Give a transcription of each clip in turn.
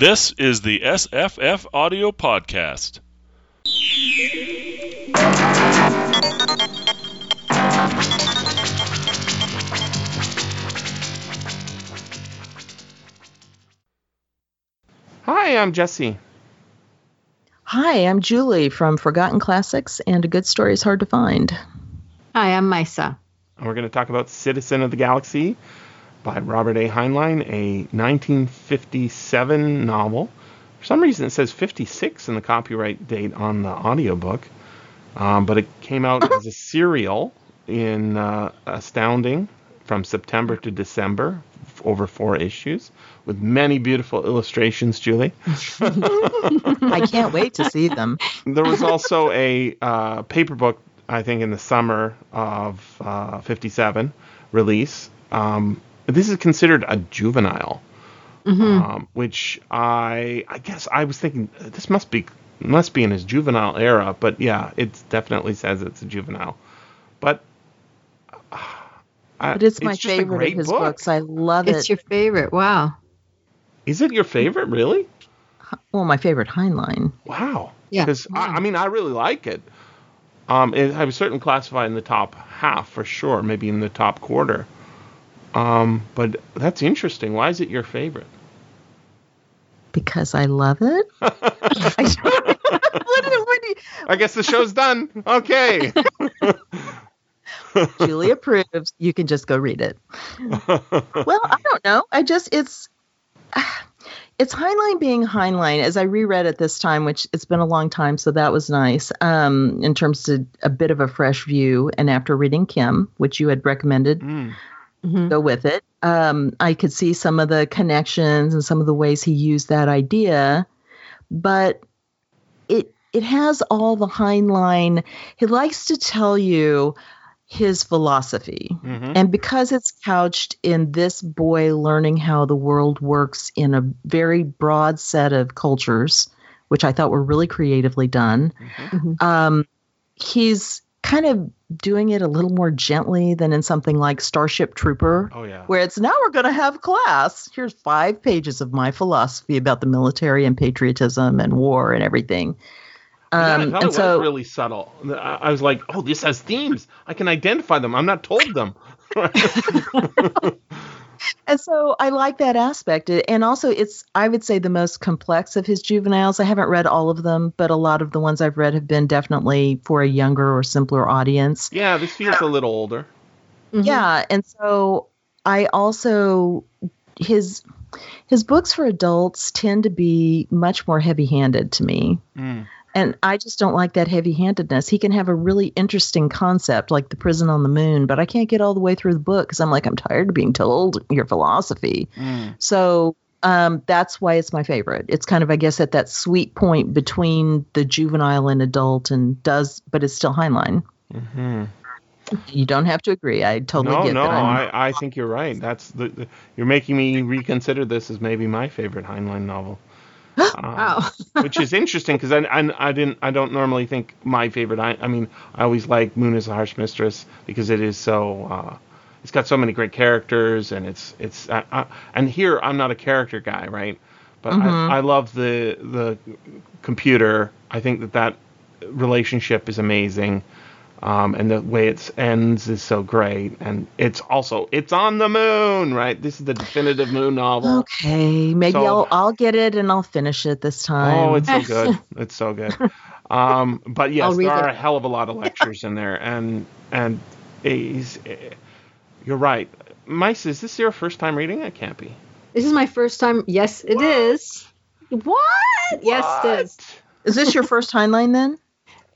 This is the SFFaudio Podcast. Hi, I'm Jesse. Hi, I'm Julie from Forgotten Classics, and A Good Story is Hard to Find. Hi, I'm Maissa. And we're going to talk about Citizen of the Galaxy by Robert A. Heinlein, a 1957 novel. For some reason, it says 56 in the copyright date on the audiobook, um, but it came out as a serial in uh, Astounding from September to December, f- over four issues, with many beautiful illustrations, Julie. I can't wait to see them. there was also a uh, paper book, I think, in the summer of uh, 57 release. Um, this is considered a juvenile, um, which I I guess I was thinking uh, this must be must be in his juvenile era, but yeah, it definitely says it's a juvenile. But uh, I, But it's my just favorite of his book. books. I love It's it. It's your favorite. Wow. Is it your favorite, really? well, my favorite Heinlein. Wow. Yeah. Because I, I mean, I really like it. Um, it, I would certainly classify in the top half for sure, maybe in the top quarter. Um, but that's interesting. Why is it your favorite? Because I love it. do- what you- I guess the show's done. Okay. Julie approves. You can just go read it. well, I don't know. I just it's it's Heinlein being Heinlein. As I reread it this time, which it's been a long time, so that was nice. Um, in terms of a bit of a fresh view, and after reading Kim, which you had recommended, Mm. Go with it. Um, I could see some of the connections and some of the ways he used that idea, but it it has all the Heinlein. He likes to tell you his philosophy. Mhm. And because it's couched in this boy learning how the world works in a very broad set of cultures, which I thought were really creatively done, um, he's kind of doing it a little more gently than in something like Starship Trooper, Oh yeah. where it's now we're going to have class. Here's five pages of my philosophy about the military and patriotism and war and everything. Yeah, Um, I thought and it was really subtle. I I was like, oh, this has themes. I can identify them. I'm not told them. And so I like that aspect. And also, it's, I would say, the most complex of his juveniles. I haven't read all of them, but a lot of the ones I've read have been definitely for a younger or simpler audience. yeah, this feels a little older. Mhm. Yeah. And so I also, his, his books for adults tend to be much more heavy handed to me. Mm. And I just don't like that heavy handedness. He can have a really interesting concept like the prison on the moon, but I can't get all the way through the book because I'm like, I'm tired of being told your philosophy. Mm. So um, that's why it's my favorite. It's kind of, I guess, at that sweet point between the juvenile and adult, and does, but it's still Heinlein. hmm You don't have to agree. I totally No, get no, that. I'm- I, I think you're right. That's the, the you're making me reconsider this as maybe my favorite Heinlein novel. Um, Wow. which is interesting because I, I, I didn't I don't normally think my favorite I, I mean I always like Moon is a Harsh Mistress because it is so uh, it's got so many great characters and it's it's I, I, and here I'm not a character guy right? But I, I love the the computer. I think that that relationship is amazing um, and the way it ends is so great and it's also it's on the moon right this is the definitive moon novel Okay, maybe So- I'll I'll get it and I'll finish it this time. Oh, it's so good. It's so good. Um, but yes, I'll there are it. a hell of a lot of lectures in there, and and he's, you're right. Mice, is this your first time reading? It can't be. This is my first time. Yes, it is. What? Yes, it is. Is this your first Heinlein then?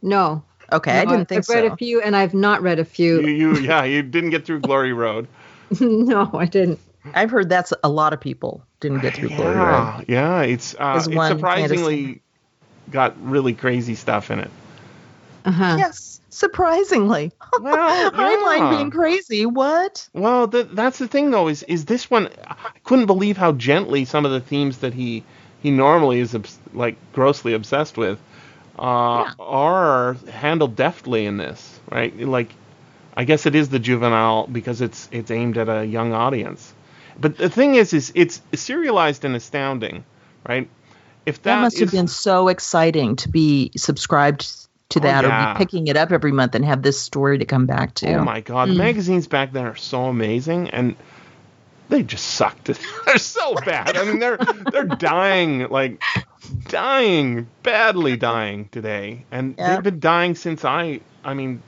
No. Okay, I didn't think I've read a few, and I've not read a few. you, yeah, you didn't get through Glory Road. no, I didn't. I've heard that's a lot of people didn't get through Glory Road. Yeah, yeah, it's uh, it's one surprisingly got really crazy stuff in it. Uh huh. Yes, surprisingly. Well, Heinlein yeah. being crazy. What? Well, th- that's the thing though. Is is this one? I couldn't believe how gently some of the themes that he he normally is obs- like grossly obsessed with uh, are handled deftly in this, right? Like, I guess it is the juvenile because it's it's aimed at a young audience. But the thing is, is it's serialized and astounding, right? If That, must have been so exciting to be subscribed to Oh, that or be picking it up every month and have this story to come back to. Oh my god, the magazines back then are so amazing, and they just sucked. they're so bad. I mean, they're they're dying like dying badly dying today, and Yeah. they've been dying since I. I mean,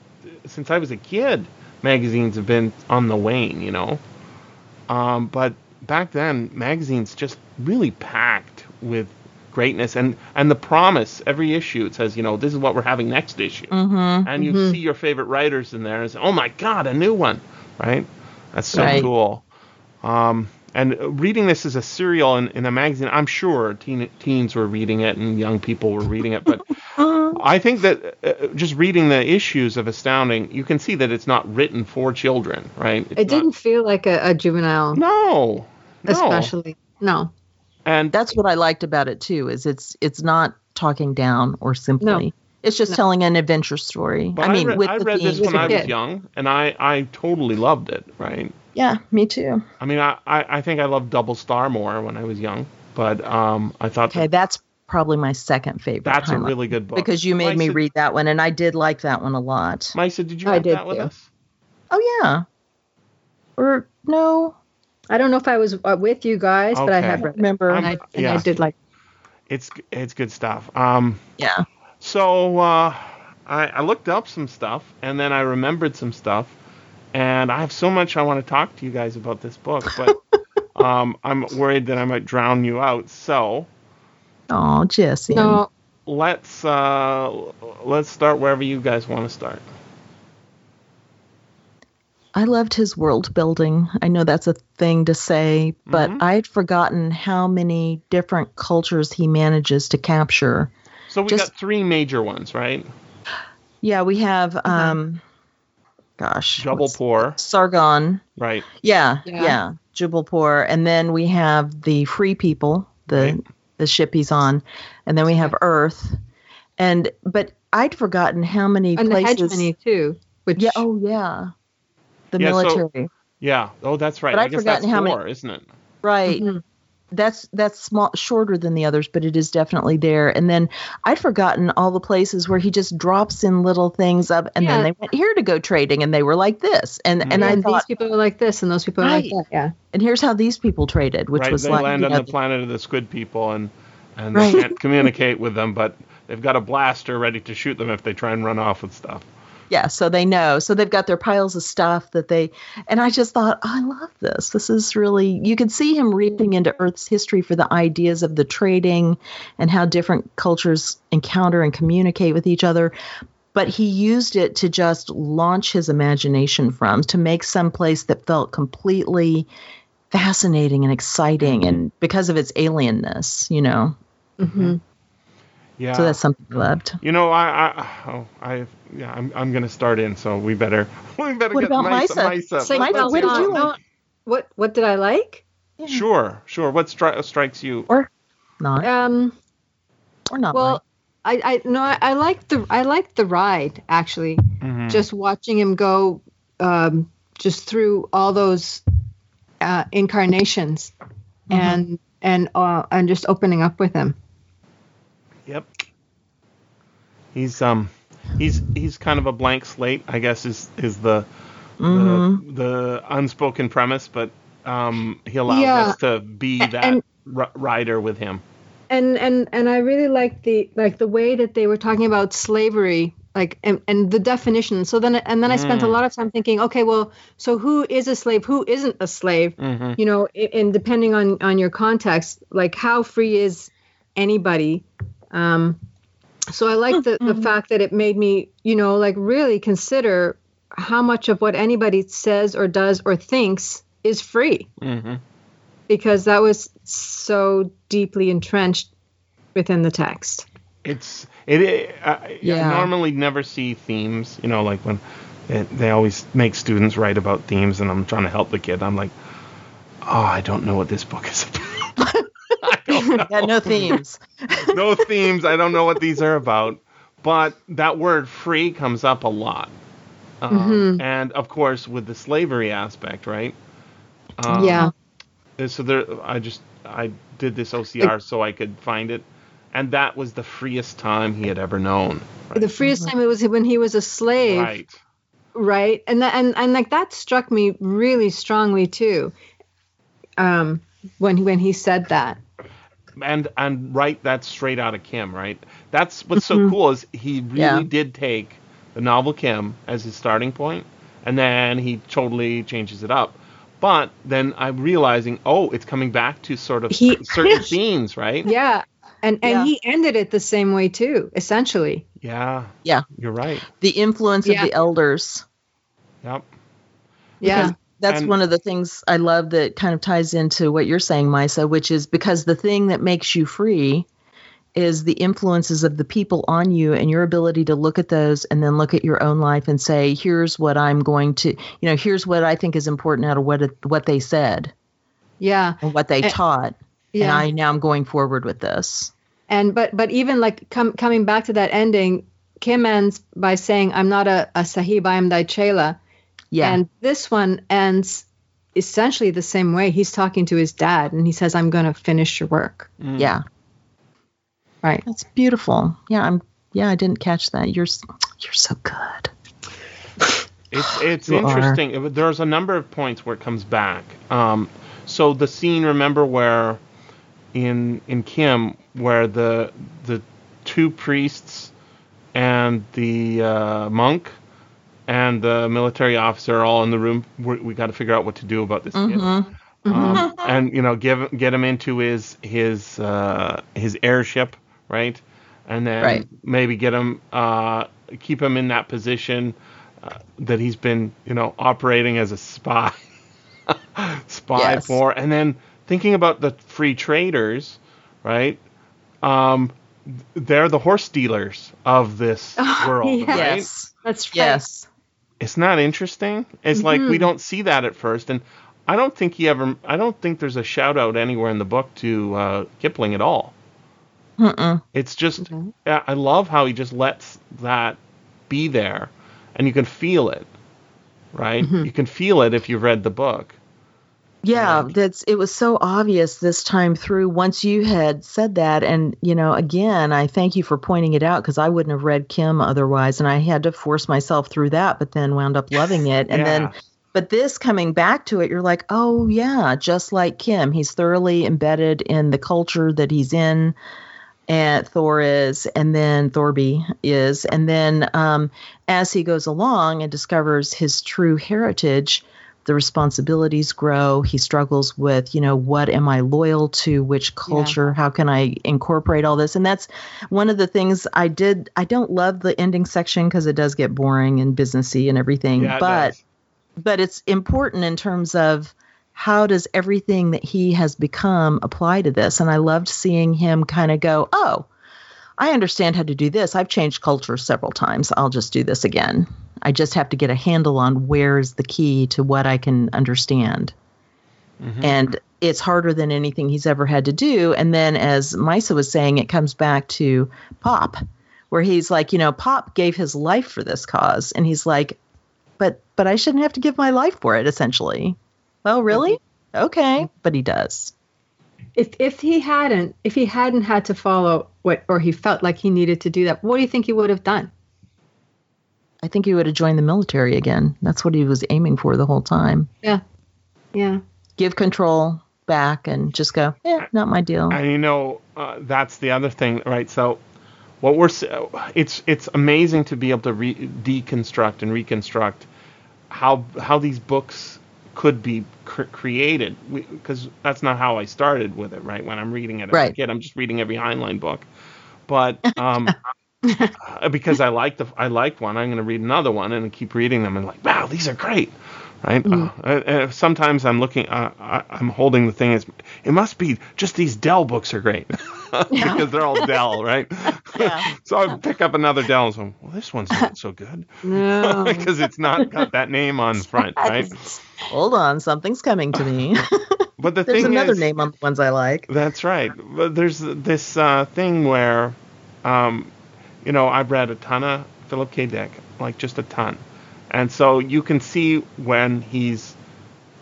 since I was a kid. Magazines have been on the wane, you know. Um, but back then, magazines just really packed with greatness and and the promise every issue it says you know this is what we're having next issue Mm-hmm. and you see your favorite writers in there and say, "Oh my God, a new one!" Right? That's so Right. cool. Um, and reading this as a serial in, in a magazine, I'm sure teen, teens were reading it and young people were reading it, but I think that uh, just reading the issues of Astounding, you can see that it's not written for children, right? It's It didn't feel like a, a juvenile, No. No. especially. No. And That's what I liked about it too. Is it's it's not talking down or simply. No. It's just No. telling an adventure story. but I mean, read, with I the read this when I was young, and I, I totally loved it, right? Yeah, me too. I mean, I, I, I think I loved Double Star more when I was young, but um, I thought Okay, that that's probably my second favorite. that's a really good book. because you made me read that one, and I did like that one a lot. Maissa, did you did that with us? Oh yeah, or no, I don't know if I was uh, with you guys, but I have read it. remember? And, I, and yeah. I did like It's it's good stuff. Um, yeah. so uh, I, I looked up some stuff, and then I remembered some stuff, and I have so much I want to talk to you guys about this book, but um, I'm worried that I might drown you out. So Oh, Jesse. No, let's uh, let's start wherever you guys want to start. I loved his world building. I know that's a thing to say, but Mhm. I'd forgotten how many different cultures he manages to capture. So we Just- got three major ones, right? Yeah, we have um gosh. Jubulpur, Sargon. right? Yeah, Yeah. yeah. Jubulpur. And then we have the free people, the Right. the ship he's on. And then we have Earth. And but I'd forgotten how many and the places hegemony too, which Yeah, oh yeah. The Yeah, so- military. Yeah. Oh, that's right. But I I'd guess that's forgotten how many- isn't it? Right. Mhm. That's that's small shorter than the others, but it is definitely there. And then I'd forgotten all the places where he just drops in little things up and then they went here to go trading and they were like this. And mm-hmm. and Yeah, I and thought these people were like this and those people are like that. Yeah. and here's how these people traded, which right. was they like land on know, the planet of the squid people, and and Right. they can't communicate with them, but they've got a blaster ready to shoot them if they try and run off with stuff. Yeah, so they know. So they've got their piles of stuff that they and I just thought, I love this. This is really you can see him reading into Earth's history for the ideas of the trading and how different cultures encounter and communicate with each other. But he used it to just launch his imagination from, to make some place that felt completely fascinating and exciting and because of its alienness, you know. hmm Yeah. So that's something I loved. you know, I, I, oh, I, yeah, I'm, I'm gonna start in, so we better, we better What get about Maissa. Maissa? Maissa. Say, Mike, what did you no, What what did I like? Sure, sure. What stri- strikes you? Or not. Um, or not. well, I I no I, I liked the I liked the ride actually. Mhm. Just watching him go, um, just through all those uh, incarnations, and and uh, and just opening up with him. Yep. He's um, he's he's kind of a blank slate, I guess, is is the Mhm. the, the unspoken premise, but um, he allows Yeah. us to be that and- ri- rider with him. and and and I really like the like the way that they were talking about slavery like and, and the definition so then and then I spent a Mm. lot of time thinking okay well so who is a slave who isn't a slave hmm you know and depending on on your context like how free is anybody um so I like the the fact that it made me you know like really consider how much of what anybody says or does or thinks is free hmm because that was so deeply entrenched within the text It's it. it uh, Yeah. I normally never see themes. You know, like when it, they always make students write about themes, and I'm trying to help the kid. I'm like, oh, I don't know what this book is about. I don't know. yeah, no themes. no themes. I don't know what these are about. But that word free comes up a lot. Um, Mhm. And of course, with the slavery aspect, right? Um, yeah So there, I just I did this OCR so I could find it, and that was the freest time he had ever known. Right? The freest time it was when he was a slave, right. right? And that and and like that struck me really strongly too. Um, when when he said that. And and right that's straight out of kim right that's what's so Mhm. cool is he really Yeah. did take the novel kim as his starting point and then he totally changes it up but then i'm realizing oh it's coming back to sort of He- certain themes right Yeah. And and Yeah. he ended it the same way too, essentially. yeah Yeah. you're right The influence Yeah. of the elders. yep Yeah. That's And- one of the things I love that kind of ties into what you're saying, Maissa, which is because the thing that makes you free is the influences of the people on you and your ability to look at those and then look at your own life and say, here's what I'm going to, you know, here's what I think is important out of what it, what they said Yeah. and what they Eh, taught. And I now I'm going forward with this. And but but even like com- coming back to that ending, Kim ends by saying, "I'm not a, a sahib, I am thy chela." Yeah. And this one ends essentially the same way. He's talking to his dad, and he says, "I'm going to finish your work." Mm. yeah. Right. That's beautiful. Yeah, I'm yeah, I didn't catch that. You're you're so good. It's it's You are. interesting. There's a number of points where it comes back. Um, so the scene, remember where in in Kim, where the the two priests and the uh, monk and the military officer are all in the room. we we got to figure out what to do about this kid. Mhm. Um, and you know, give get him into his his uh, his heirship, right? And then Right. maybe get him, uh, keep him in that position uh, that he's been, you know, operating as a spy, spy Yes. for. And then thinking about the free traders, right? Um, they're the horse dealers of this Oh, world, yeah. right? Yes. That's right. Yes. It's not interesting. It's like we Mhm. don't see that at first, and I don't think he ever. I don't think there's a shout out anywhere in the book to uh, Kipling at all. Mm-mm. It's just Mhm. I love how he just lets that be there, and you can feel it, right? Mhm. You can feel it if you've read the book. Yeah, Right. that's it was so obvious this time through once you had said that and you know again I thank you for pointing it out cuz I wouldn't have read Kim otherwise and I had to force myself through that but then wound up loving it and Yeah. then but this coming back to it you're like oh yeah just like Kim he's thoroughly embedded in the culture that he's in and Thor is, and then Thorby is, and then um, as he goes along and discovers his true heritage, the responsibilities grow. He struggles with, you know, what am I loyal to? Which culture? How can I incorporate all this? And that's one of the things I did. I don't love the ending section because it does get boring and businessy and everything, Yeah, but does. but it's important in terms of how does everything that he has become apply to this and i loved seeing him kind of go oh i understand how to do this. I've changed culture several times. I'll just do this again. I just have to get a handle on where's the key to what i can understand. Mhm. and it's harder than anything he's ever had to do. And then as maissa was saying it comes back to pop where he's like you know pop gave his life for this cause. And he's like but but i shouldn't have to give my life for it essentially. Well really? Okay. But he does If if he hadn't if he hadn't had to follow what or he felt like he needed to do that, what do you think he would have done? i think he would have joined the military again that's what he was aiming for the whole time Yeah. Yeah. give control back and just go yeah not my deal And you know, uh, that's the other thing, right? So, what we're s- it's it's amazing to be able to re- deconstruct and reconstruct how how these books could be cr- created because that's not how I started with it, right? When I'm reading it as a Right. kid, I'm just reading every Heinlein book, but um, uh, because I like the I liked one, I'm going to read another one and keep reading them and like, wow, these are great, right? Uh, uh, uh, sometimes I'm looking, uh, I, I'm holding the thing as it must be just these Dell books are great because they're all Dell, right? So I pick up another Dell and say, well, this one's not so good No. because it's not got that name on front, right? hold on something's coming to me But the there's thing another is, name on the ones i like That's right. But there's this uh, thing where, um, you know, I've read a ton of Philip K. Dick, like just a ton, and so you can see when he's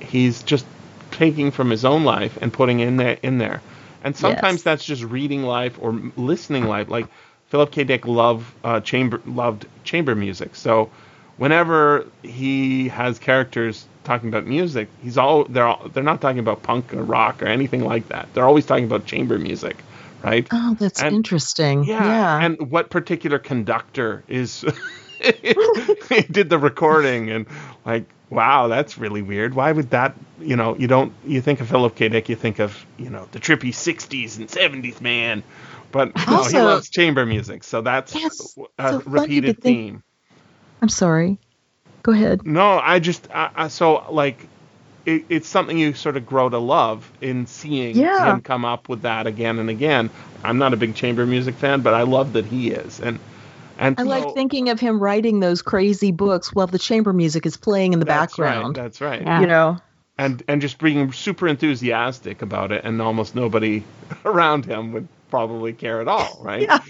he's just taking from his own life and putting in there in there. And sometimes Yes. that's just reading life or listening life. Like Philip K. Dick loved uh, chamber loved chamber music. So whenever he has characters talking about music, he's all they're all, they're not talking about punk or rock or anything like that. They're always talking about chamber music, right? Oh, that's And- interesting. Yeah. Yeah. And what particular conductor is he did the recording and like wow, that's really weird. Why would that, you know, you don't you think of Philip K. Dick, you think of, you know, the trippy 60s and 70s man. But no, he loves chamber music. So that's Yes, a so repeated theme. I'm sorry. Go ahead. No, I just I, I, so like it, it's something you sort of grow to love in seeing Yeah. him come up with that again and again. I'm not a big chamber music fan, but I love that he is. And and I like thinking of him writing those crazy books while the chamber music is playing in the that's background. Right, that's right. Yeah. You know. And and just being super enthusiastic about it, and almost nobody around him would probably care at all, right?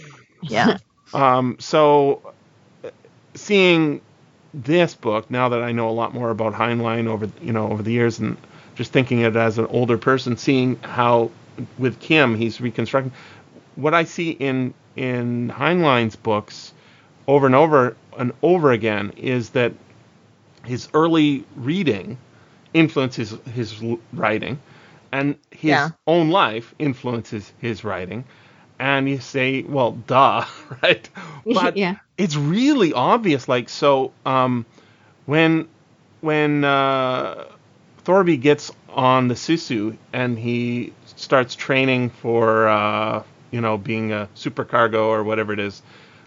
Yeah. Yeah. Um, so uh, seeing this book now that I know a lot more about Heinlein over you know over the years and just thinking it as an older person, seeing how with Kim he's reconstructing what I see in in Heinlein's books over and over and over again is that his early reading influences his writing, and his Yeah. own life influences his writing. And you say, well, duh, right? But Yeah. it's really obvious. Like, so um, when when uh, Thorby gets on the Sisu and he starts training for uh, you know being a supercargo or whatever it is,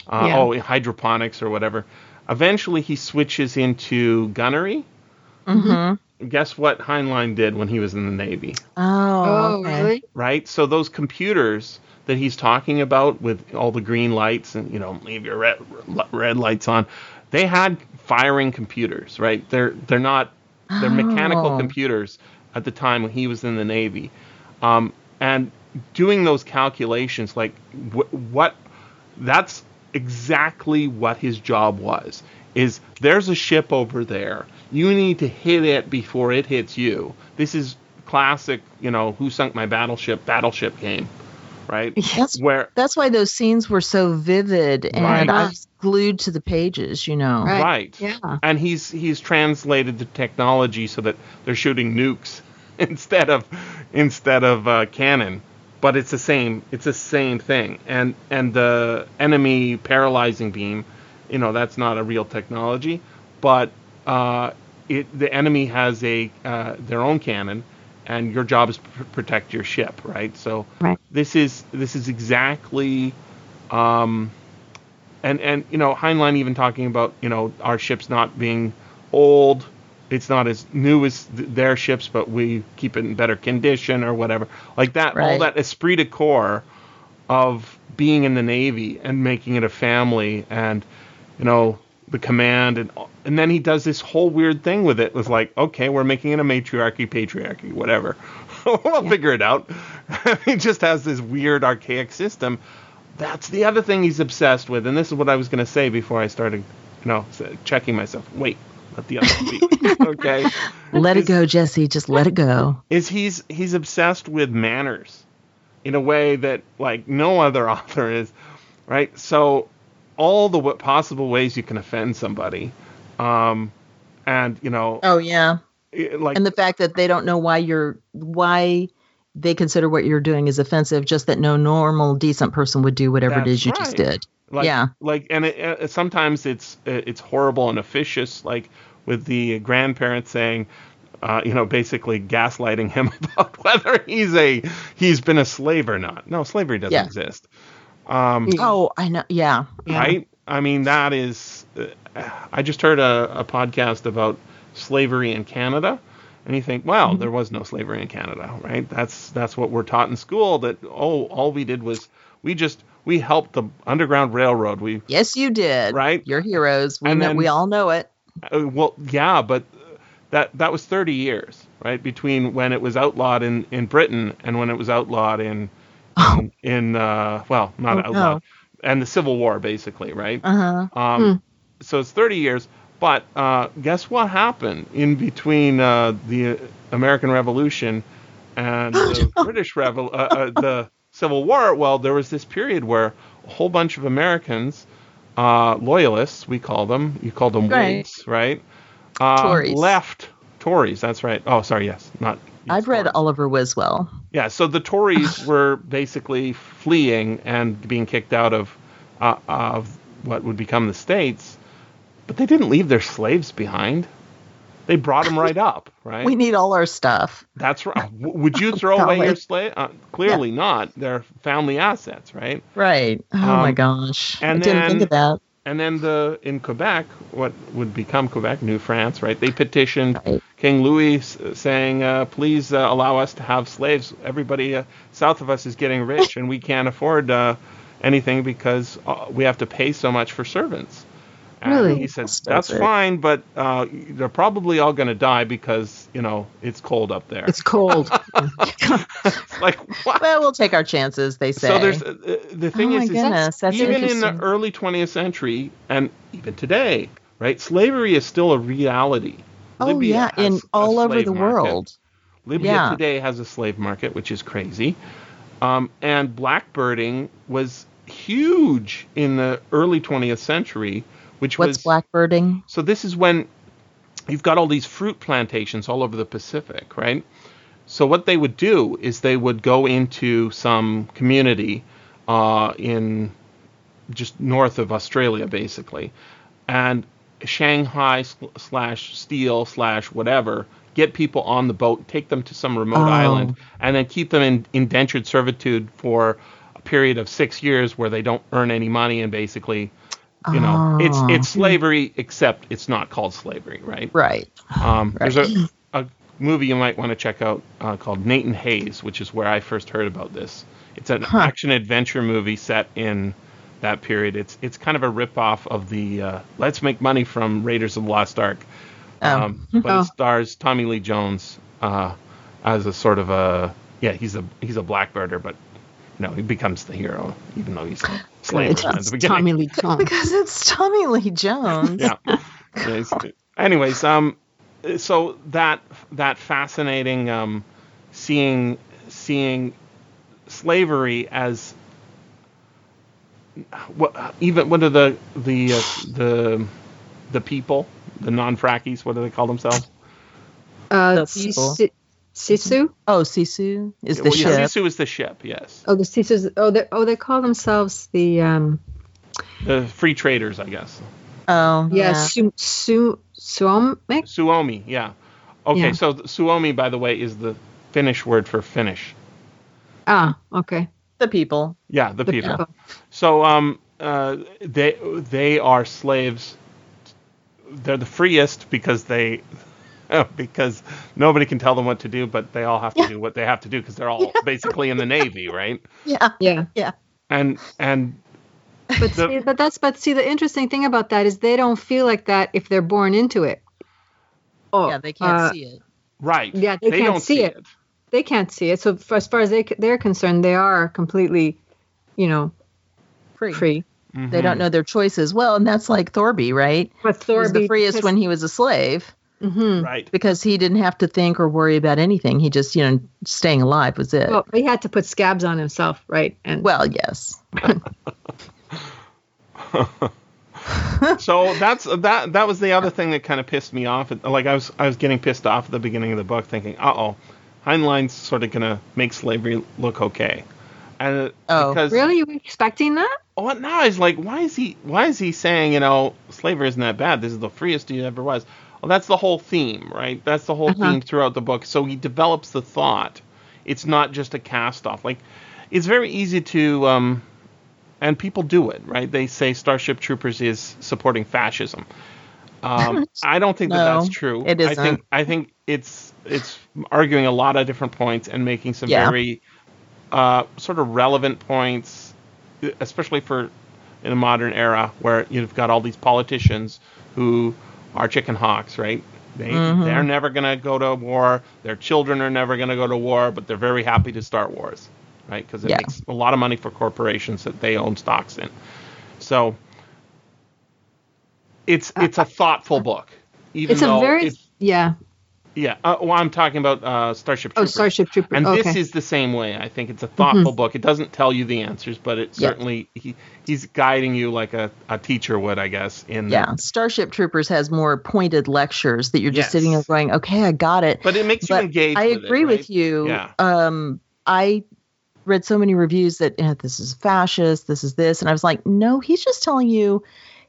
uh, Yeah. oh hydroponics or whatever. Eventually, he switches into gunnery. Mm-hmm. Guess what Heinlein did when he was in the Navy? Oh, Oh, okay. really? right? So those computers that he's talking about with all the green lights and you know leave your red red lights on, they had firing computers, right? They're they're not they're mechanical Oh. computers at the time when he was in the Navy, um, and doing those calculations, like wh- what that's exactly what his job was is there's a ship over there you need to hit it before it hits you this is classic you know who sunk my battleship battleship game right That's where that's why those scenes were so vivid, and Right. I was glued to the pages. You know. Right. right Yeah. and he's he's translated the technology so that they're shooting nukes instead of instead of uh, cannon but it's the same it's the same thing and and the enemy paralyzing beam you know that's not a real technology but uh, it the enemy has a uh, their own cannon and your job is to pr- protect your ship right so Right. this is this is exactly um, and and you know Heinlein even talking about you know our ships not being old, it's not as new as th- their ships, but we keep it in better condition or whatever. Like that, all Right. that esprit de corps of being in the Navy and making it a family, and you know the command, and and then he does this whole weird thing with it. It was like, okay, we're making it a matriarchy, patriarchy, whatever. we'll figure it out. he just has this weird archaic system that's the other thing he's obsessed with, and this is what I was going to say before I started, you know, checking myself. Wait, let the other speak. okay, Let it Is- go, Jesse. Just let it go. is he's he's obsessed with manners in a way that like no other author is, right? So all the w- possible ways you can offend somebody, um, and you know, Oh yeah. i- like And the fact that they don't know why you're why they consider what you're doing is offensive, just that no normal, decent person would do whatever it is That's is you just did. like, yeah. like and it, uh, sometimes it's uh, it's horrible and officious like with the grandparents saying uh, you know basically gaslighting him about whether he's a he's been a slave or not no slavery doesn't Yeah. exist um, Oh, I know. Yeah. Yeah. right i mean that is uh, i just heard a, a podcast about slavery in canada and you think well Mm-hmm. there was no slavery in canada right that's that's what we're taught in school that oh all we did was we just we helped the underground railroad we Yes, you did. Right. You're heroes. We And know, then- we all know it. Uh, well, yeah, but that that was 30 years, right, between when it was outlawed in, in Britain and when it was outlawed in in, in uh, well, not Oh, outlawed, and the Civil War, basically, right? Uh huh. Um, So it's 30 years, But uh, guess what happened in between uh, the American Revolution and the British Revol- uh, uh, the Civil War? Well, there was this period where a whole bunch of Americans, uh, loyalists, we call them, you call them Right. Whigs, right? Uh, Tories. Left Tories. That's right. Oh, sorry. Yes, not. I've read Tories. Oliver Wiswell. Yeah, so the Tories were basically fleeing and being kicked out of uh, of what would become the states, but they didn't leave their slaves behind. They brought them right up, right? We need all our stuff. That's right. Would you throw away your slave? Uh, clearly not. They're family assets, right? Right. Oh my Um, gosh. I and didn't think of that. And then the in Quebec, what would become Quebec, New France, right? They petitioned Right. King Louis saying, uh, "Please uh, allow us to have slaves. Everybody uh, south of us is getting rich, and we can't afford uh, anything because uh, we have to pay so much for servants." And Really? He said, That's "That's it. fine, but uh, they're probably all going to die because you know it's cold up there." It's cold. like what? Well, we'll take our chances, they say. So there's uh, uh, the thing Oh my is, is goodness, that's even in the early 20th century and even today, right? Slavery is still a reality. oh Libya yeah, in all over the market. world. Libya Yeah. today has a slave market, which is crazy. Um, and blackbirding was huge in the early 20th century, which What's was blackbirding? so this is when you've got all these fruit plantations all over the Pacific, right? So what they would do is they would go into some community uh, in just north of Australia, basically, and Shanghai slash steel slash whatever, get people on the boat, take them to some remote Oh. island, and then keep them in indentured servitude for a period of six years where they don't earn any money and basically you know it's Oh. it's slavery except it's not called slavery right Right. um, there's a, a movie you might want to check out uh, called Nate and Hayes which is where i first heard about this it's an Huh. action adventure movie set in that period it's it's kind of a rip off of the uh, let's make money from raiders of the lost ark Oh. um, but Oh. it stars tommy lee jones uh, as a sort of a yeah he's a he's a blackbirder but no he becomes the hero even though he's a slave at the beginning Tommy Lee Jones. Because it's Tommy Lee Jones. yeah. Anyways, um, so that that fascinating um, seeing seeing slavery as what even what are the the uh, the the people the non-frackies what do they call themselves? Uh, The people. Sisu? Sisu? Oh, Sisu is the well, ship. yeah, Sisu is the ship. Yes, Oh, the Sisus. Oh, they oh they call themselves the um. the free traders, I guess. Oh, Yeah, yeah. Su Su Suomik. Suomi, yeah. Okay, Yeah. so Suomi, by the way, is the Finnish word for Finnish. Ah, okay. The people. Yeah, the, The people. people. So um, uh, they they are slaves. They're the freest because they because nobody can tell them what to do, but they all have to do what they have to do because they're all basically in the navy, right? Yeah. Yeah. Yeah. And and But The- see, but that's but see the interesting thing about that is they don't feel like that if they're born into it. Oh, Yeah, they can't uh, see it. right, Yeah, they can't don't see it. They can't see it. So for, as far as they they're concerned, they are completely, you know, Free. free. They Mhm. don't know their choices. Well, and that's like Thorby, right? But He was Thorby the freest when he was a slave hmm Right. because he didn't have to think or worry about anything. He just, you know, staying alive was it. Well, he had to put scabs on himself, right? And well yes. so that's that that was the other thing that kind of pissed me off. Like I was I was getting pissed off at the beginning of the book, thinking, uh oh, Heinlein's sort of gonna make slavery look okay. And Oh, because really, you were expecting that? Oh, now he's like, why is he? Why is he saying, you know, slavery isn't that bad? This is the freest he ever was. Well, that's the whole theme, right? That's the whole Uh-huh. theme throughout the book. So he develops the thought. It's not just a cast off. Like, it's very easy to, um, and people do it, right? They say Starship Troopers is supporting fascism. Um, I don't think that that's true. it I think. I think it's it's arguing a lot of different points and making some Yeah. very uh, sort of relevant points, especially for in a modern era where you've got all these politicians who are chicken hawks, right? They Mhm. they're never gonna go to war. Their children are never gonna go to war, but they're very happy to start wars, right? Because it Yeah. makes a lot of money for corporations that they own stocks in. So it's it's a thoughtful book. Even It's a very it's, yeah. Yeah. Uh, well, I'm talking about uh, Starship Oh, Troopers. Starship Trooper. And okay. this is the same way. I think it's a thoughtful book. It doesn't tell you the answers, but it Yeah. certainly he, he's guiding you like a, a teacher would, I guess. In Yeah, Starship Troopers has more pointed lectures that you're just Yes. sitting there going, "Okay, I got it." But it makes you engage. I with it, agree right? with you. Yeah. Um, I read so many reviews that eh, this is fascist, this is this, and I was like, no, he's just telling you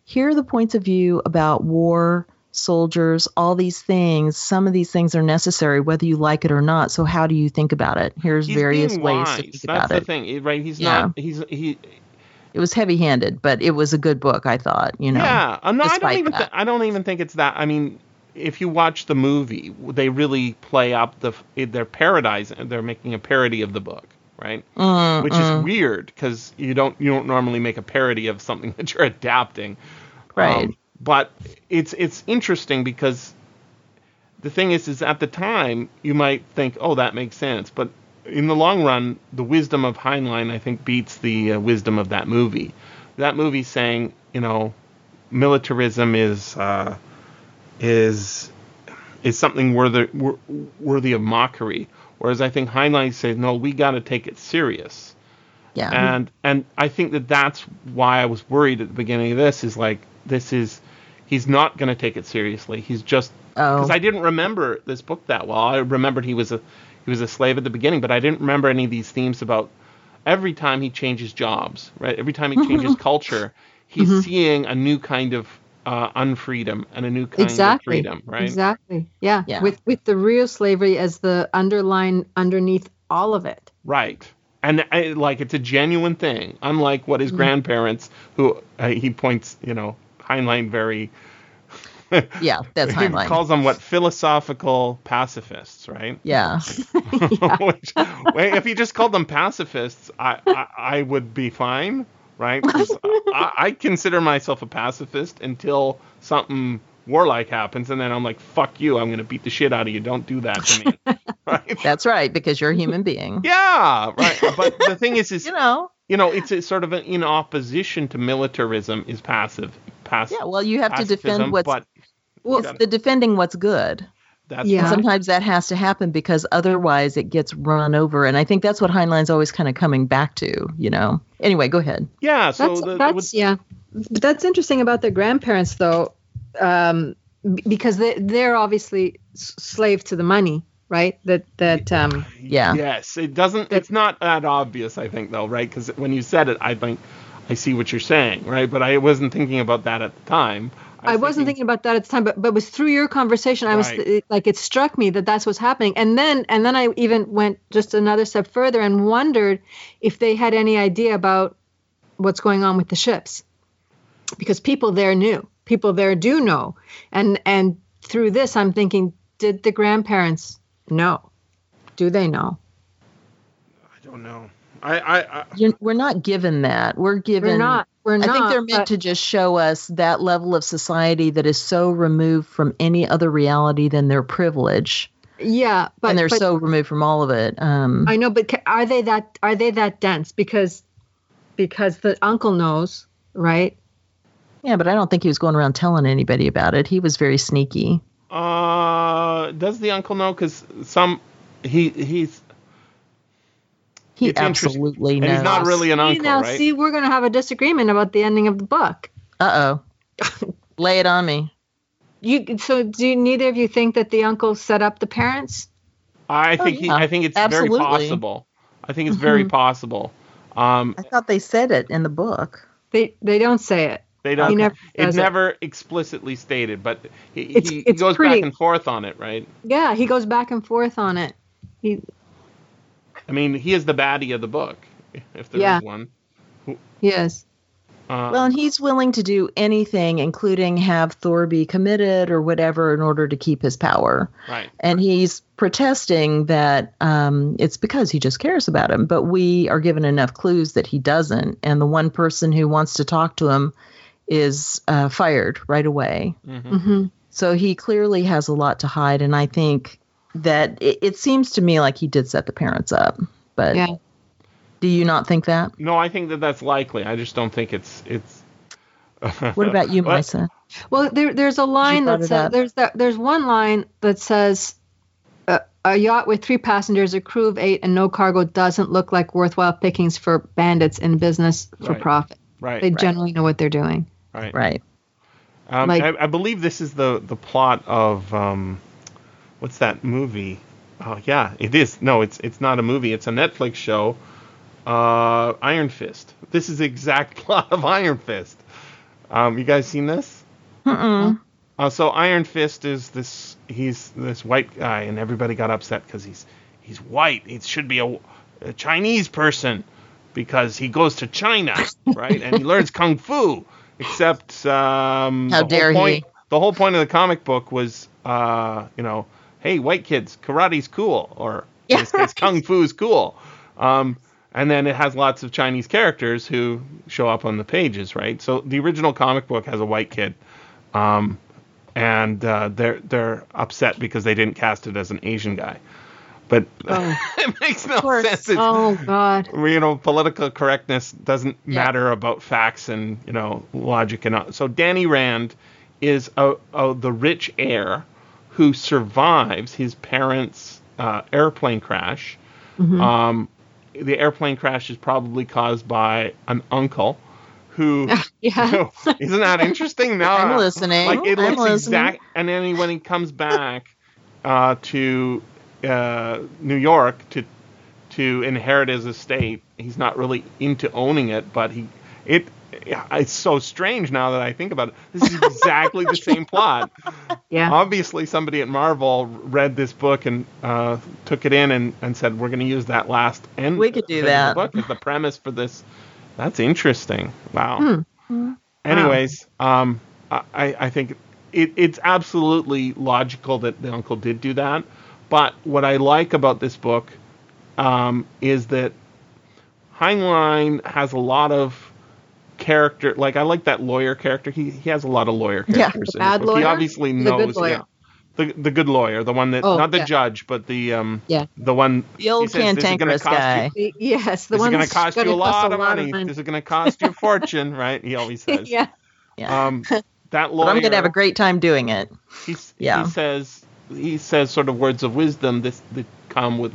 here are the points of view about war, soldiers, all these things. Some of these things are necessary, whether you like it or not. So how do you think about it? Here's He's various ways to think That's about the it. thing, eh, right? He's Yeah. not. He's he. It was heavy-handed, but it was a good book. I thought, you know. Yeah. No, I don't even. Th- I don't even think it's that. I mean, if you watch the movie, they really play up the. They're paradise. They're making a parody of the book, right? Mm, Which mm, is weird because you don't you don't normally make a parody of something that you're adapting. Right. Um, but it's it's interesting because the thing is is at the time you might think oh that makes sense but in the long run the wisdom of Heinlein I think beats the uh, wisdom of that movie. That movie saying you know militarism is uh, is is something worthy worthy of mockery whereas I think Heinlein says no we got to take it serious yeah. and and I think that that's why I was worried at the beginning of this is like this is he's not going to take it seriously. He's just oh. because I didn't remember this book that well. I remembered he was a he was a slave at the beginning, but I didn't remember any of these themes about every time he changes jobs, right? Every time he changes culture, he's Mm-hmm. seeing a new kind of uh, unfreedom and a new kind exactly. of freedom, right? Exactly. Yeah. Yeah. With with the real slavery as the underline underneath all of it. Right. And I, like it's a genuine thing, unlike what Mm-hmm. his grandparents, who uh, he points, you know, Heinlein very yeah, that's he Heinlein. calls them what philosophical pacifists, right? yeah. Which, wait, if he just called them pacifists, I, I, I would be fine, right? I, I consider myself a pacifist until something warlike happens, and then I'm like, fuck you, I'm going to beat the shit out of you. Don't do that to me. right? That's right, because you're a human being. Yeah, right. But the thing is, is You know. You know, it's a sort of an, in opposition to militarism is passive. Pass, Yeah, well, you have to defend what's but Well, it's the defending what's good. that's Yeah. Right. sometimes that has to happen because otherwise it gets run over. And I think that's what Heinlein's always kind of coming back to, you know. Anyway, go ahead. Yeah, so that's the, that's with- yeah. But that's interesting about their grandparents though, um, because they they're obviously s- slave to the money, right? That that um Yeah. Yes, it doesn't. It's not that obvious, I think, though, right? Because when you said it, I think I see what you're saying, right? But I wasn't thinking about that at the time. I wasn't thinking about that at the time, but but it was through your conversation I was Right. it- like it struck me that that's what's happening, and then and then I even went just another step further and wondered if they had any idea about what's going on with the ships, because people there knew, people there do know, and and through this I'm thinking, did the grandparents know? Do they know? I don't know. I, I, I You're, we're not given that. We're given. We're not. We're not. I think they're meant but- to just show us that level of society that is so removed from any other reality than their privilege, Yeah, but and they're but- so removed from all of it. Um, I know, but are they that are they that dense? Because because the uncle knows, right? yeah, but I don't think he was going around telling anybody about it. He was very sneaky. Uh, does the uncle know? Because some he he's He It's interesting. absolutely and knows. he's not really an See, uncle, now, right? see, we're gonna have a disagreement about the ending of the book. Uh oh. Lay it on me. You so do you, neither of you think that the uncle set up the parents? I think he. yeah. I think it's Absolutely. very possible. I think it's very Mm-hmm. possible. Um, I thought they said it in the book. They they don't say it. They don't. Never it's says it. never explicitly stated, but he, It's- he, he it's goes pretty- back and forth on it, right? Yeah, he goes back and forth on it. He I mean, he is the baddie of the book, if there is Yeah. one. yes. Uh, Well, and he's willing to do anything, including have Thorby committed or whatever, in order to keep his power. right. And he's protesting that um, it's because he just cares about him. But we are given enough clues that he doesn't. And the one person who wants to talk to him is uh, fired right away. hmm So he clearly has a lot to hide. And I think that it, it seems to me like he did set the parents up. But Yeah. do you not think that? No, I think that that's likely. I just don't think it's it's. What about you, What? Maissa? Well, there, there's a line that says there's that there's one line that says uh, a yacht with three passengers, a crew of eight, and no cargo doesn't look like worthwhile pickings for bandits in business for Right. profit. Right. They generally know what they're doing. Right. Right. Um, Like- I, I believe this is the the plot of um, what's that movie? Oh yeah, it is. No, it's it's not a movie. It's a Netflix show. Uh, Iron Fist. This is the exact plot of Iron Fist. Um, you guys seen this? Mm-mm. Uh, so Iron Fist is this. He's this white guy, and everybody got upset because he's he's white. It should be a, a Chinese person because he goes to China, right? and he learns kung fu. Except, um, How the dare whole he. point, The whole point of the comic book was, uh, you know, hey, white kids, karate's cool, or in Yeah, this case, kung fu's cool. Um, and then it has lots of Chinese characters who show up on the pages, right? So the original comic book has a white kid, um, and uh, they're they're upset because they didn't cast it as an Asian guy. But Oh. it makes no sense. It's, Oh God. you know, political correctness doesn't Yeah. matter about facts and you know logic and all. so. Danny Rand is a, a, the rich heir who survives his parents' uh, airplane crash. Um, the airplane crash is probably caused by an uncle who. Yeah. Isn't that interesting? Now I'm listening. Like it I'm looks listening. exact, and then when he comes back uh, to uh, New York to to inherit his estate, he's not really into owning it, but he it. It's so strange now that I think about it. This is exactly the same plot. Yeah. Obviously, somebody at Marvel read this book and uh, took it in and, and said, "We're going to use that last end." We could do that. The book as the premise for this. That's interesting. Wow. Hmm. Anyways, um, I, I think it, it's absolutely logical that the uncle did do that. But what I like about this book um, is that Heinlein has a lot of character. Like I like that lawyer character. He he has a lot of lawyer Yeah, characters. the in this bad book. He lawyer? obviously The good knows. lawyer? Yeah. The, the good lawyer, the one that Oh, not the yeah. judge, but the um Yeah. the one The old says, "This is gonna cantankerous cost you- guy. The- Yes, the this is one going to cost you a gonna cost lot of money. This is going to cost you a fortune, right? He always says. yeah. Yeah. Um, that lawyer. but I'm gonna have a great time doing it. He's, Yeah. He says he says sort of words of wisdom this that come with,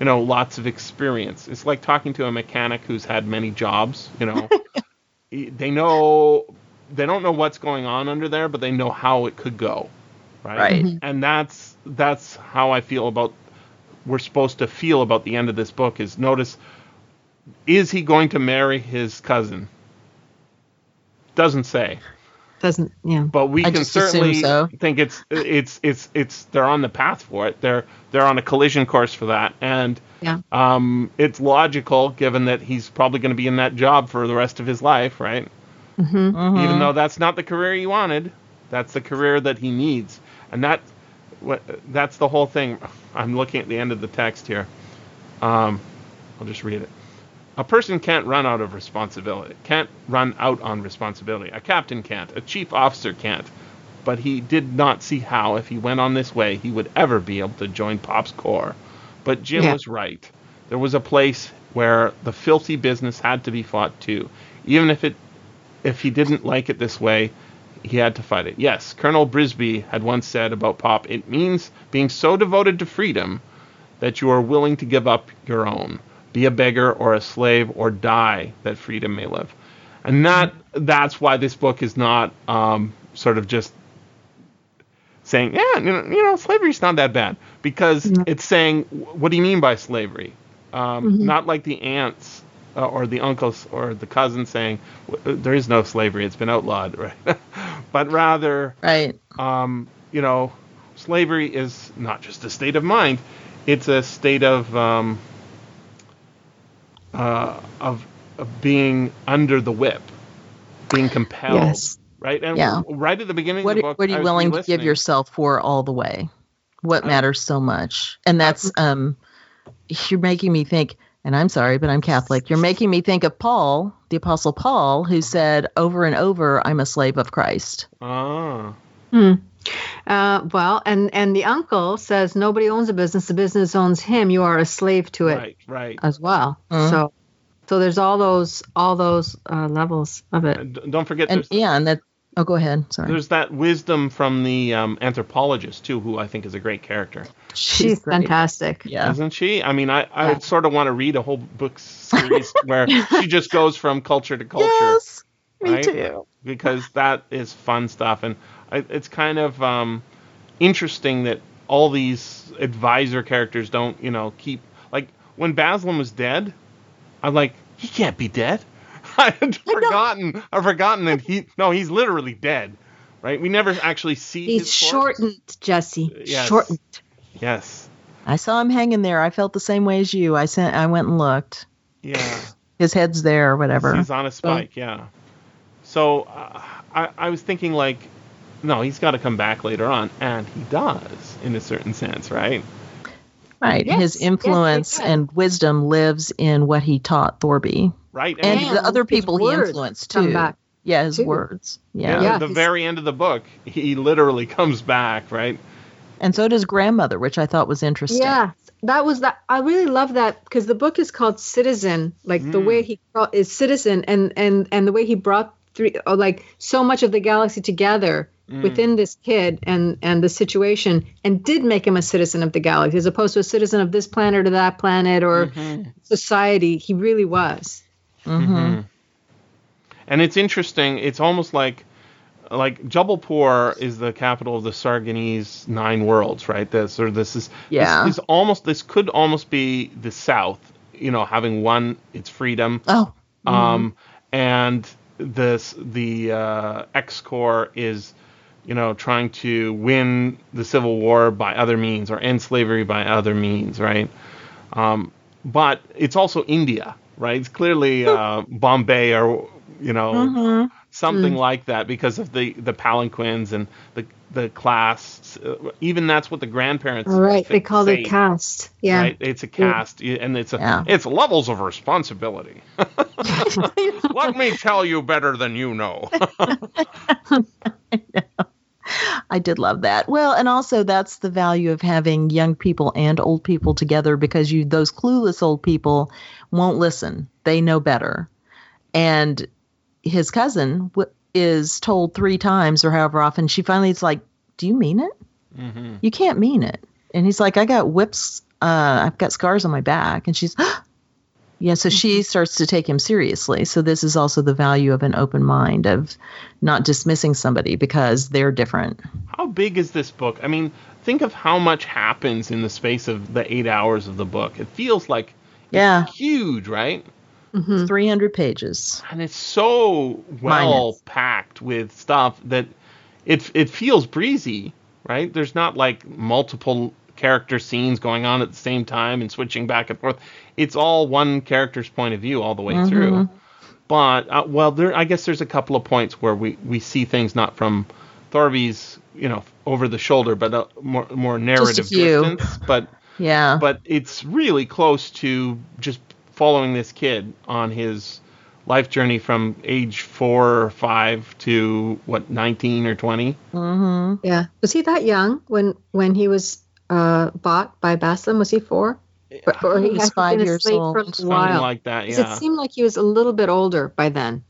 you know, lots of experience. It's like talking to a mechanic who's had many jobs. You know, they know they don't know what's going on under there, but they know how it could go, right? Right. Mhm. And that's that's how I feel about. We're supposed to feel about the end of this book. Is notice, is he going to marry his cousin? Doesn't say Doesn't yeah. but we I can certainly so. think it's it's it's it's they're on the path for it. They're they're on a collision course for that, and Yeah. um, it's logical given that he's probably going to be in that job for the rest of his life, right? Mm-hmm. Mhm. Even though that's not the career he wanted, that's the career that he needs, and that what that's the whole thing. I'm looking at the end of the text here. Um, I'll just read it. A person can't run out of responsibility. Can't run out on responsibility. A captain can't. A chief officer can't. But he did not see how, if he went on this way, he would ever be able to join Pop's corps. But Jim Yeah. was right. There was a place where the filthy business had to be fought too, even if it, if he didn't like it this way, he had to fight it. Yes, Colonel Brisby had once said about Pop, it means being so devoted to freedom that you are willing to give up your own, be a beggar or a slave or die that freedom may live. And that that's why this book is not um, sort of just saying, yeah, you know, you know, slavery's not that bad because No. it's saying, what do you mean by slavery? Um, Mhm. Not like the aunts uh, or the uncles or the cousins saying there is no slavery, it's been outlawed, right? but rather Right. um, you know, slavery is not just a state of mind; it's a state of um, uh, of, of being under the whip, being compelled, Yes. right? And Yeah. right at the beginning What, of the book, what are you willing to give yourself for all the way? What matters so much? And that's um, you're making me think. And I'm sorry, but I'm Catholic. You're making me think of Paul, the Apostle Paul, who said over and over, "I'm a slave of Christ." Ah, Hmm. Uh, well, and and the uncle says nobody owns a business; the business owns him. You are a slave to it right, right. as well. Mhm. So, So there's all those all those uh, levels of it. And don't forget, And yeah, and that. Oh, go ahead. Sorry. there's that wisdom from the um, anthropologist too, who I think is a great character, She's great. fantastic. Yeah. isn't she? I mean, I, I Yeah. sort of want to read a whole book series where she just goes from culture to culture. Yes. Me right? too. because that is fun stuff and I, it's kind of um, interesting that all these advisor characters don't you know keep like when Baslam was dead I'm like he can't be dead I had forgotten I've forgotten that he no he's literally dead right we never actually see He's shortened, Jesse. Yes. Shortened. yes I saw him hanging there. I felt the same way as you. I sent. I went and looked. yeah His head's there, or whatever. he's on a spike yeah so uh, I, I was thinking like no he's got to come back later on and he does in a certain sense right Right. Yes, His influence did. and wisdom lives in what he taught Thorby right and, And the other people he words influenced come too. back, yeah, his too. words. Yeah, Yeah. Yeah, the he's- very end of the book, he literally comes back, right? And so does grandmother, which I thought was interesting. Yeah, that was that. I really love that because the book is called Citizen. Like the Mm. way he brought is Citizen, and and and the way he brought three, oh, like so much of the galaxy together Mm. within this kid and and the situation, and did make him a citizen of the galaxy as opposed to a citizen of this planet or that planet or Mhm. society. He really was. hmm Mhm. And it's interesting. It's almost like like Jubbulpore is the capital of the Sargonese Nine Worlds, right? This or this is Yeah. This is almost this could almost be the South, you know, having won its freedom. Oh, Um, and this the uh, X Corps is, you know, trying to win the Civil War by other means or end slavery by other means, right? Um, but it's also India, right? It's clearly uh, Bombay or you know hmm something like that because of the the palanquins and the the class. Uh, even that's what the grandparents. All right, they call it cast. Yeah. Right, it's a cast, y- and it's a Yeah. it's levels of responsibility. Let me tell you better than you know. I did love that. Well, and also that's the value of having young people and old people together because you those clueless old people won't listen. They know better. And his cousin w- is told three times or however often. She finally is like, "Do you mean it? hmm You can't mean it." And he's like, "I got whips. Uh, I've got scars on my back." And she's, yeah. So she starts to take him seriously. So this is also the value of an open mind of not dismissing somebody because they're different. How big is this book? I mean, think of how much happens in the space of the eight hours of the book. It feels like Yeah. huge, right? Mhm. 300 pages. And it's so well Minus. packed with stuff that it it feels breezy, right? There's not like multiple character scenes going on at the same time and switching back and forth. It's all one character's point of view all the way Mhm. through. But uh, well, there I guess there's a couple of points where we we see things not from Thorby's, you know, over the shoulder, but a more more narrative few. distance. But Yeah. but it's really close to just following this kid on his life journey from age four or five to what 19 or 20 hmm Yeah. Was he that young when when he was uh, bought by Baslam? Was he four? Or, or He was five been years slave old. for a something while. like that 'Cause yeah It seemed like he was a little bit older by then.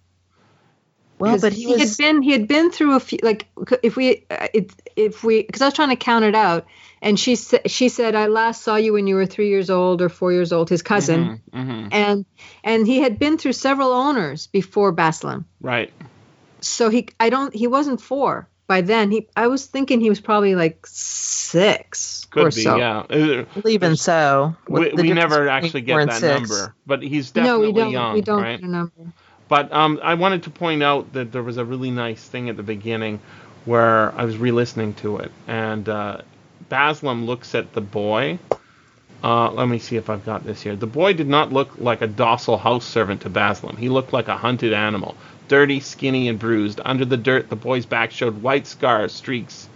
Well, 'Cause but he, was. had been he had been through a few like if we uh, it, if we because I was trying to count it out and she said she said I last saw you when you were three years old or four years old his cousin Mhm, mhm. and and he had been through several owners before Baslam right so he I don't he wasn't four by then he I was thinking he was probably like six could or be so yeah even so. we, we never actually four get and that six. number but he's definitely no we don't young we don't right get a number But um, I wanted to point out that there was a really nice thing at the beginning where I was re-listening to it, and uh, Baslam looks at the boy. Uh, let me see if I've got this here. The boy did not look like a docile house servant to Baslam. He looked like a hunted animal, dirty, skinny, and bruised. Under the dirt, the boy's back showed white scars, streaks,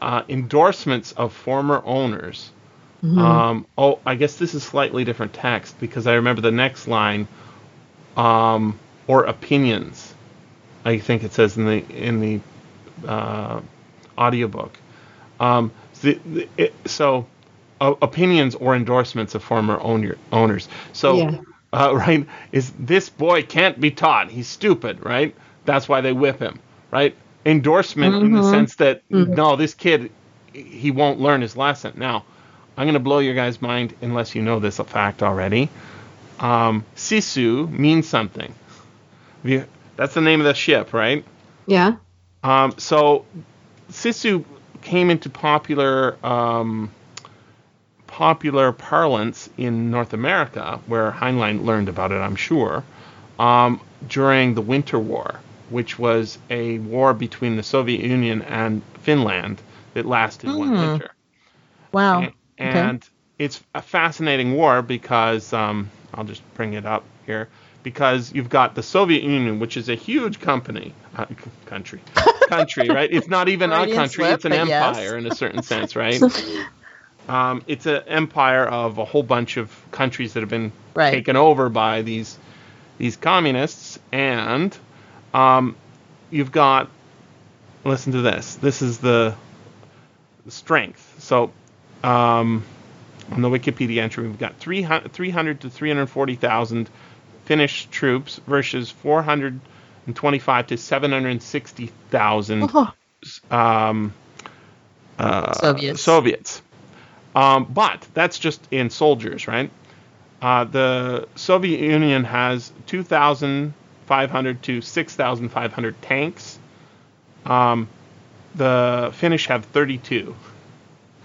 uh, endorsements of former owners. Um, oh, I guess this is slightly different text because I remember the next line um, or opinions. I think it says in the in the uh, audiobook. Um, the, the, it, so uh, opinions or endorsements of former owner, owners. So Yeah. Uh, right? Is this boy can't be taught? He's stupid, right? That's why they whip him, right? Endorsement in the Mhm. sense that no, this kid, he won't learn his lesson. Now, I'm gonna blow your guys' mind unless you know this fact already. Um, Sisu means something. That's the name of the ship, right? Yeah. Um, so Sisu came into popular um, popular parlance in North America, where Heinlein learned about it, I'm sure, um, during the Winter War, which was a war between the Soviet Union and Finland that lasted one Hmm. winter. Wow. A- and it's a fascinating war because um, I'll just bring it up here because you've got the Soviet Union, which is a huge company, uh, country, country, right? It's not even a country; slip, it's an but yes. empire in a certain sense, right? um, it's an empire of a whole bunch of countries that have been Right. taken over by these these communists, and um, you've got. Listen to this. This is the strength. So um, on the Wikipedia entry, we've got 300, 300 to 340,000 Finnish troops versus 425 to 760,000 Oh, um, uh, Soviets. Soviets. Um, but that's just in soldiers, right? Uh, the Soviet Union has 2,500 to 6,500 tanks. Um, the Finnish have 32.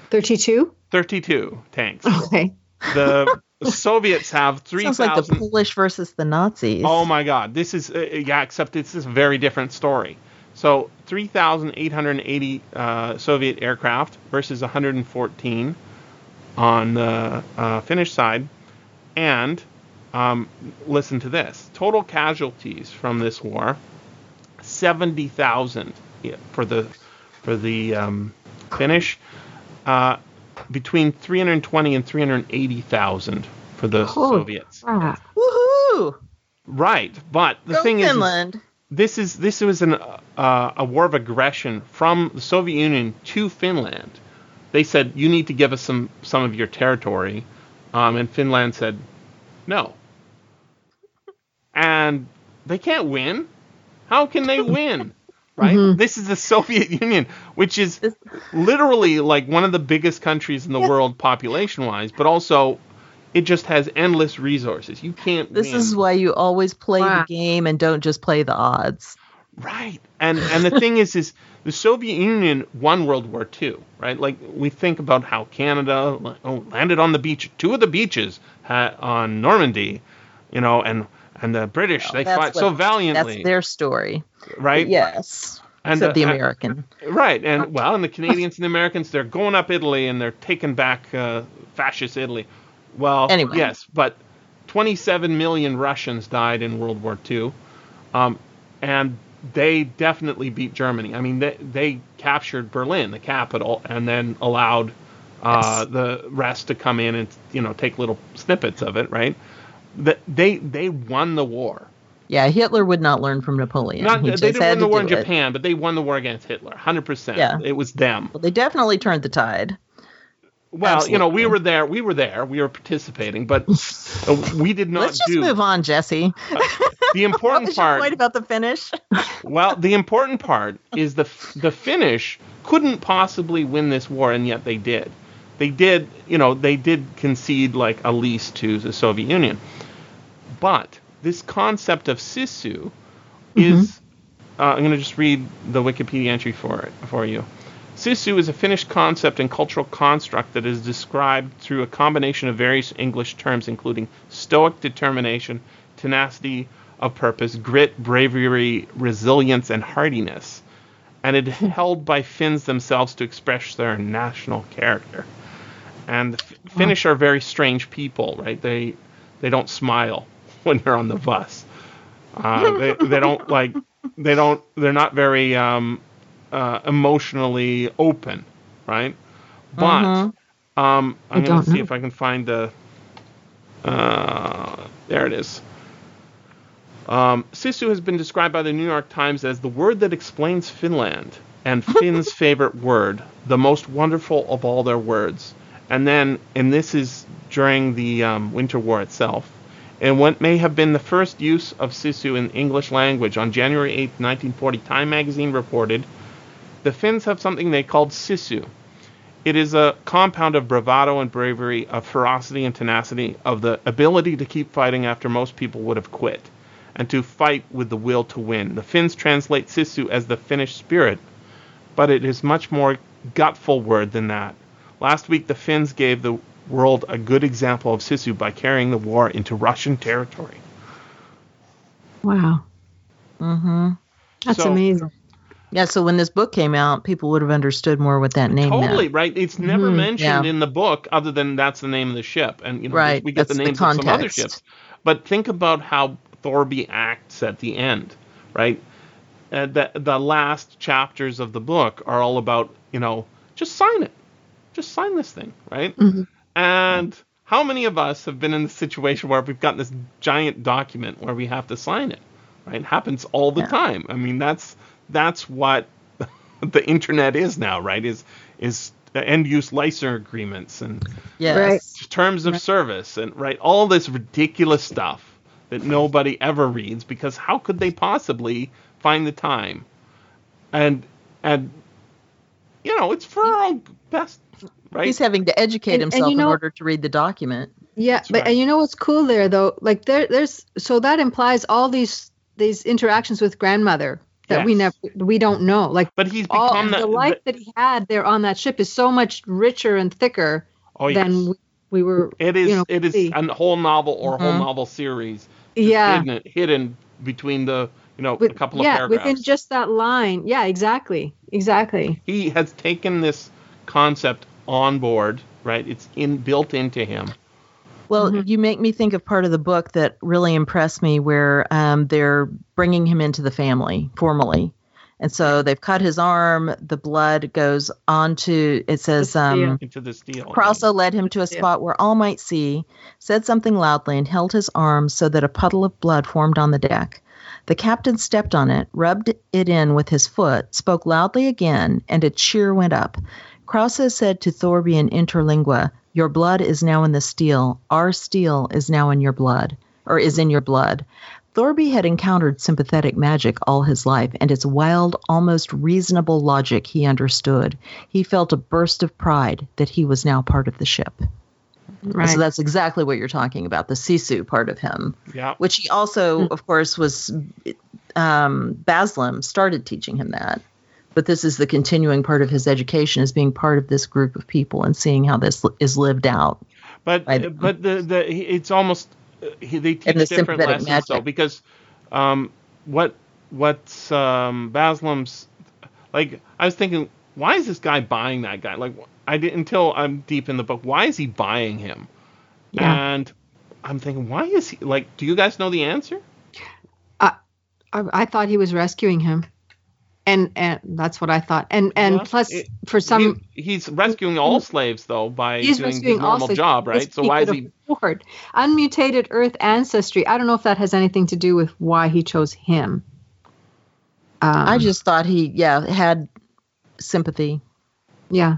32? 32 tanks. Okay. The Soviets have 3,000. sounds like the Polish versus the Nazis. Oh my God! This is uh, yeah, except it's this very different story. So 3,880 uh, Soviet aircraft versus 114 on the uh, Finnish side, and um, listen to this: total casualties from this war, 70,000 for the for the um, Finnish, uh, between 320 and 380,000 for the Holy Soviets. crap. Woohoo! Right, but the Go thing is, is, Finland. this is this was an uh, a war of aggression from the Soviet Union to Finland. They said you need to give us some some of your territory, um, and Finland said no. And they can't win. How can they win? Right? Mhm. This is the Soviet Union, which is literally like one of the biggest countries in the world population wise, but also it just has endless resources. You can't This win. is why you always play Wow. the game and don't just play the odds. Right. And and the thing is is the Soviet Union won World War II, right? Like we think about how Canada oh, landed on the beach, two of the beaches on Normandy, you know, and and the British they That's fought so valiantly, That's their story. right? Yes. And Except the uh, American. Right, and well, and the Canadians and the Americans, they're going up Italy and they're taking back uh, fascist Italy. Well, Anyway. yes, but 27 million Russians died in World War II, um, and they definitely beat Germany. I mean, they they captured Berlin, the capital, and then allowed uh, Yes. the rest to come in and you know take little snippets of it. Right, that they they won the war. Yeah, Hitler would not learn from Napoleon. Not, he they didn't win the war in do it. Japan, but they won the war against Hitler, 100%. Yeah. It was them. Well, they definitely turned the tide. Well, you know, we were there. We were there. We were participating, but uh, we did not Let's just do move on, Jesse. the What important was your part. point about the Finnish? well, the important part is the the Finnish couldn't possibly win this war, and yet they did. They did, you know, they did concede like a lease to the Soviet Union. But this concept of sisu is, uh, I'm going to just read the Wikipedia entry for it for you. Sisu is a Finnish concept and cultural construct that is described through a combination of various English terms, including stoic determination, tenacity of purpose, grit, bravery, resilience, and hardiness. And it is held by Finns themselves to express their national character. And the F- Finnish are very strange people, right? They they don't smile when they're on the bus. Uh, they they don't like they don't they're not very um, uh, emotionally open, right? But Mhm. um, I'm gonna see know. if I can find the. Uh, there it is. Um, Sisu has been described by the New York Times as the word that explains Finland and Finn's favorite word, the most wonderful of all their words. And then, and this is during the um, Winter War itself, and what may have been the first use of sisu in English language, on January 8, 1940, Time magazine reported the Finns have something they called sisu. It is a compound of bravado and bravery, of ferocity and tenacity, of the ability to keep fighting after most people would have quit, and to fight with the will to win. The Finns translate sisu as the Finnish spirit, but it is much more gutful word than that. Last week, the Finns gave the world a good example of sisu by carrying the war into Russian territory. Wow. Mm-hmm. That's So- amazing. Yeah. So when this book came out, people would have understood more what that name Totally meant. right. It's never Mhm, mentioned yeah. in the book, other than that's the name of the ship, and you know Right, we get the that's the names of some other ships. But think about how Thorby acts at the end, right? Uh, the the last chapters of the book are all about you know just sign it, just sign this thing, right? Mhm. And how many of us have been in the situation where we've got this giant document where we have to sign it, right? It happens all the Yeah. time. I mean, that's that's what the internet is now, right? Is is end use license agreements and Yes. Right. terms of service and right all this ridiculous stuff that nobody ever reads because how could they possibly find the time and and you know it's for our own best right He's having to educate And- and himself you in order to read the document. Yeah, That's but right. and you know what's cool there though? Like there, there's so that implies all these these interactions with grandmother that we never we don't know. Like but he's all become the, the, life the- that he had there on that ship is so much richer and thicker oh yes. than we, we were. it is you know, it is see. a whole novel or a whole Mhm. novel series Yeah, hidden, hidden between the you know with, a couple of yeah, paragraphs within just that line. Yeah, exactly, exactly. he has taken this concept on board right it's in built into him Well, Mhm. you make me think of part of the book that really impressed me, where um, they're bringing him into the family formally, and so they've cut his arm. The blood goes onto. It says, The um, into the steel Krausa led him to a spot where all might see, said something loudly, and held his arm so that a puddle of blood formed on the deck. The captain stepped on it, rubbed it in with his foot, spoke loudly again, and a cheer went up. Krausa said to Thorby in interlingua, Your blood is now in the steel. Our steel is now in your blood, or is in your blood. Thorby had encountered sympathetic magic all his life, and its wild, almost reasonable logic he understood. He felt a burst of pride that he was now part of the ship. Right. So that's exactly what you're talking about, the Sisu part of him, yeah which he also, of course, was um, Baslam started teaching him that. But this is the continuing part of his education as being part of this group of people and seeing how this is lived out. But but the the it's almost uh, he, they teach the different sympathetic lessons though because um what what's um Baslam's like I was thinking why is this guy buying that guy? Like I didn't until I'm deep in the book why is he buying him? Yeah. and I'm thinking why is he like do you guys know the answer? I, I thought he was rescuing him, and and that's what I thought. And and Yeah, plus, it- for some, He- he's rescuing all slaves though by doing his normal also job right so why is he afford unmutated Earth ancestry? I don't know if that has anything to do with why he chose him. Um, I just thought he, yeah, had sympathy yeah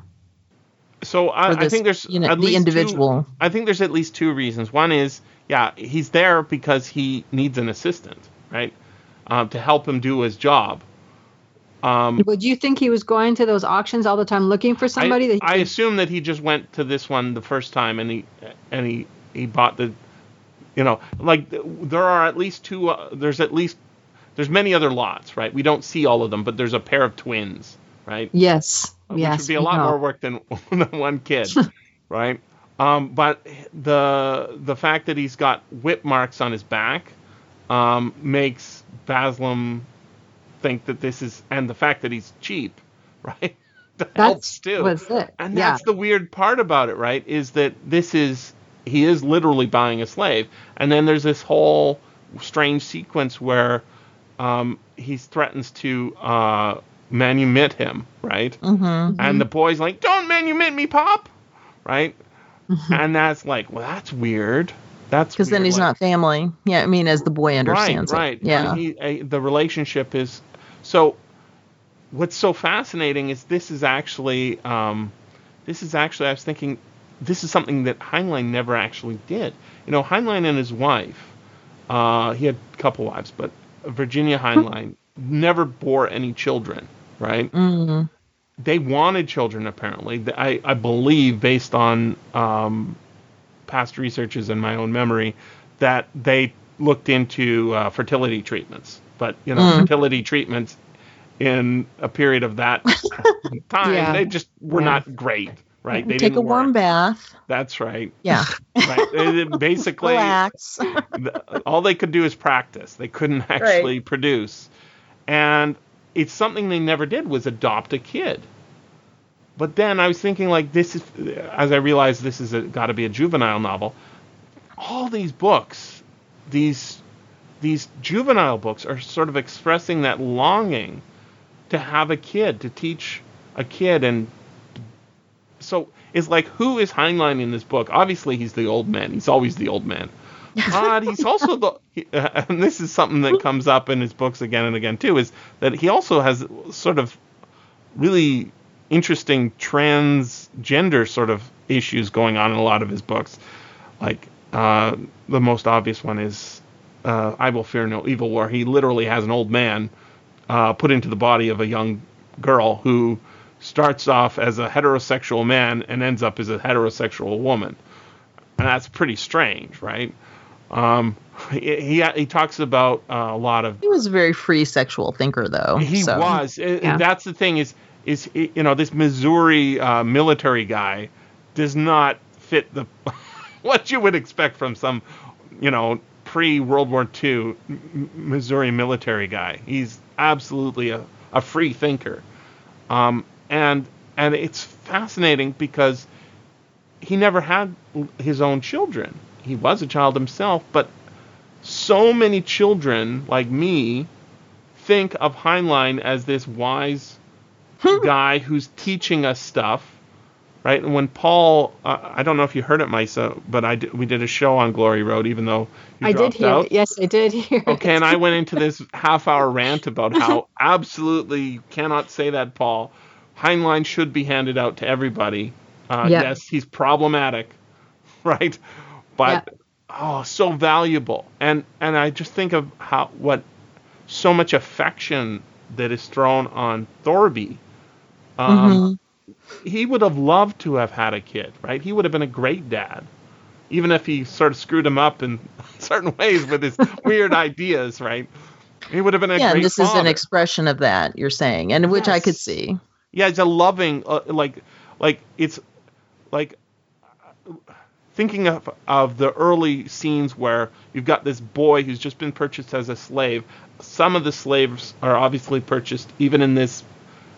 so for I, I think there's you know, at the least two- individual. I think there's at least two reasons. One is, yeah, he's there because he needs an assistant, right, um, to help him do his job. Um, do you think he was going to those auctions all the time looking for somebody I, that he I assume that he just went to this one the first time and he and he he bought the, you know, like there are at least two. Uh, there's at least there's many other lots, right? We don't see all of them, but there's a pair of twins, right? Yes. which yes. would be a lot know. more work than, than one kid, right? Um, but the the fact that he's got whip marks on his back um, makes Baslam think that this is, and the fact that he's cheap, right? that helps That's too. was it. And yeah. that's the weird part about it, right? Is that this is he is literally buying a slave, and then there's this whole strange sequence where um, he threatens to uh, manumit him, right? Mm-hmm. And the boy's like, "Don't manumit me, pop," right? Mm-hmm. and that's like, well, that's weird. That's Because then he's like- not family. Yeah, I mean, as the boy understands right, it. right. Yeah. He, uh, the relationship is so. What's so fascinating is this is actually, um, this is actually. I was thinking, this is something that Heinlein never actually did. You know, Heinlein and his wife uh, he had a couple wives, but Virginia Heinlein never bore any children, right? Mm. They wanted children, apparently. I, I believe, based on um, past researches and my own memory, that they looked into uh, fertility treatments. But, you know, Mm. fertility treatments in a period of that time, Yeah. they just were Yeah. not great, right? They Take a warm work. bath. That's right. Yeah. right. Basically, Relax. all they could do is practice. They couldn't actually produce. And it's something they never did was adopt a kid. But then I was thinking like this is as I realized this is got to be a juvenile novel. All these books, these these juvenile books are sort of expressing that longing to have a kid, to teach a kid and so it's like who is Heinlein in this book? Obviously he's the old man. He's always the old man. But he's also the he- uh, and this is something that comes up in his books again and again too is that he also has sort of really interesting transgender sort of issues going on in a lot of his books. Like uh, the most obvious one is uh, I Will Fear No Evil, where he literally has an old man uh, put into the body of a young girl who starts off as a heterosexual man and ends up as a heterosexual woman. And that's pretty strange, right? Um, he, he he talks about uh, a lot of He was a very free sexual thinker, though. he so. was. Yeah. That's the thing is is you know this Missouri uh, military guy does not fit the what you would expect from some you know pre World War II Missouri military guy. He's absolutely a, a free thinker, um, and and it's fascinating because he never had his own children. He was a child himself, but so many children like me think of Heinlein as this wise guy who's teaching us stuff, right? And when Paul, uh, I don't know if you heard it, Maissa, but I did, we did a show on Glory Road, even though you I did hear out. it. Yes, I did hear it. Okay, and I went into this half hour rant about how absolutely you cannot say that, Paul. Heinlein should be handed out to everybody. Uh, Yeah. Yes, he's problematic, right? But oh, so valuable. And and I just think of how what so much affection that is thrown on Thorby. Um, He would have loved to have had a kid, right? He would have been a great dad, even if he sort of screwed him up in certain ways with his weird ideas, right? He would have been a yeah, great and this is an expression of that you're saying, and which I could see. Yeah, it's a loving, uh, like, like it's like uh, thinking of of the early scenes where you've got this boy who's just been purchased as a slave. Some of the slaves are obviously purchased, even in this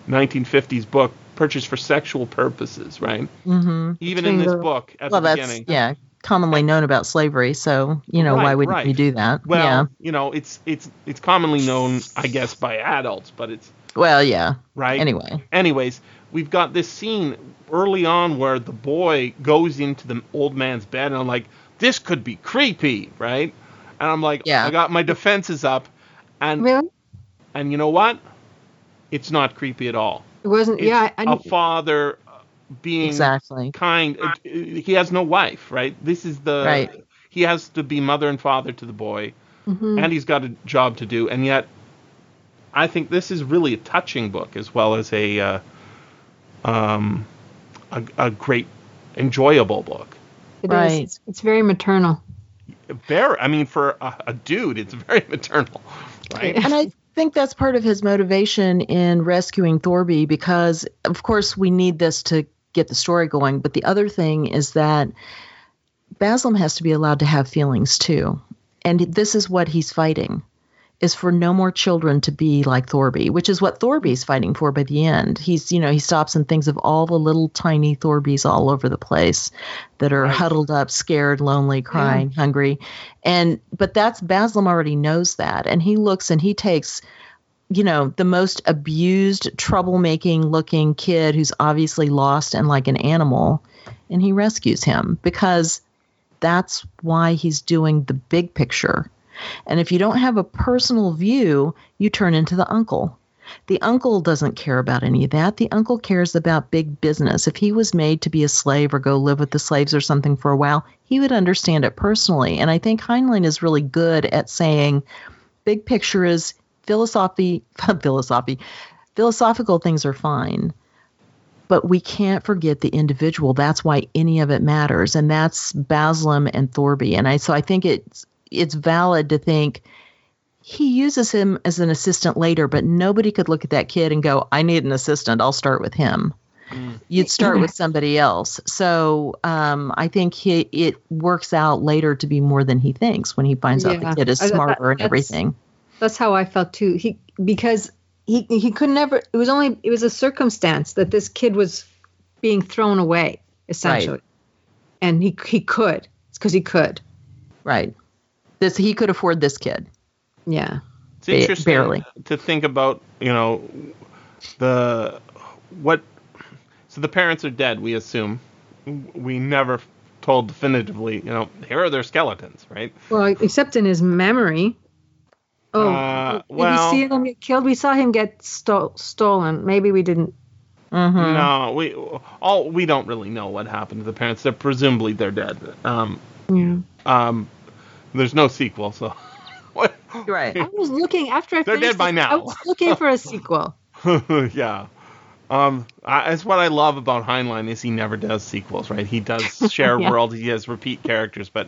1950s book, purchased for sexual purposes, right? hmm Even in this Finger. book at Well, the that's beginning. yeah, commonly known about slavery. So you know, why wouldn't right. you do that? Well, yeah. you know, it's it's it's commonly known, I guess, by adults, but it's Well, yeah. right. Anyway. anyways, we've got this scene early on where the boy goes into the old man's bed, and I'm like, this could be creepy, right? And I'm like, Yeah. I got my defenses up, and Really? and you know what? It's not creepy at all. It wasn't. It's yeah. I, a father being Exactly. kind. uh, He has no wife, right? This is the Right. He has to be mother and father to the boy, Mhm. and he's got a job to do, and yet. I think this is really a touching book as well as a uh, um, a, a great enjoyable book. It is. Right. It's, it's very maternal. Very, I mean, for a, a dude, it's very maternal, right? and I think that's part of his motivation in rescuing Thorby because, of course, we need this to get the story going. But the other thing is that Baslam has to be allowed to have feelings too. And this is what he's fighting is for no more children to be like Thorby, which is what Thorby's fighting for by the end. He's, you know, he stops and thinks of all the little tiny Thorbys all over the place that are Right. huddled up, scared, lonely, crying, hungry. And but that's Baslam already knows that. And he looks and he takes you know, the most abused, troublemaking looking kid who's obviously lost and like an animal, and he rescues him because that's why he's doing the big picture. And if you don't have a personal view, you turn into the uncle. The uncle doesn't care about any of that. The uncle cares about big business. If he was made to be a slave or go live with the slaves or something for a while, he would understand it personally. And I think Heinlein is really good at saying big picture is philosophy, philosophy, philosophical things are fine. But we can't forget the individual. That's why any of it matters. And that's Baslam and Thorby. And I so I think it's it's valid to think he uses him as an assistant later, but nobody could look at that kid and go, I need an assistant. I'll start with him. Mm. You'd start with somebody else. So um, I think he, it works out later to be more than he thinks when he finds yeah. out the kid is smarter and everything. That's how I felt too. He because he he could never. It was only it was a circumstance that this kid was being thrown away essentially, right. and he he could. It's because he could. Right. This he could afford this kid. Yeah. It's interesting barely. to think about, you know, the what so the parents are dead, we assume. We never told definitively, you know, here are their skeletons, right? Well, except in his memory. Oh, uh, well, we see him get killed? We saw him get sto- stolen. Maybe we didn't. Mm-hmm. No, we all we don't really know what happened to the parents. They're presumably they're dead. Um, yeah. Um, there's no sequel, so right. I was looking after I They're dead by now. I was looking for a sequel. yeah. Um, I, that's what I love about Heinlein is he never does sequels, right? He does share yeah. world, he has repeat characters, but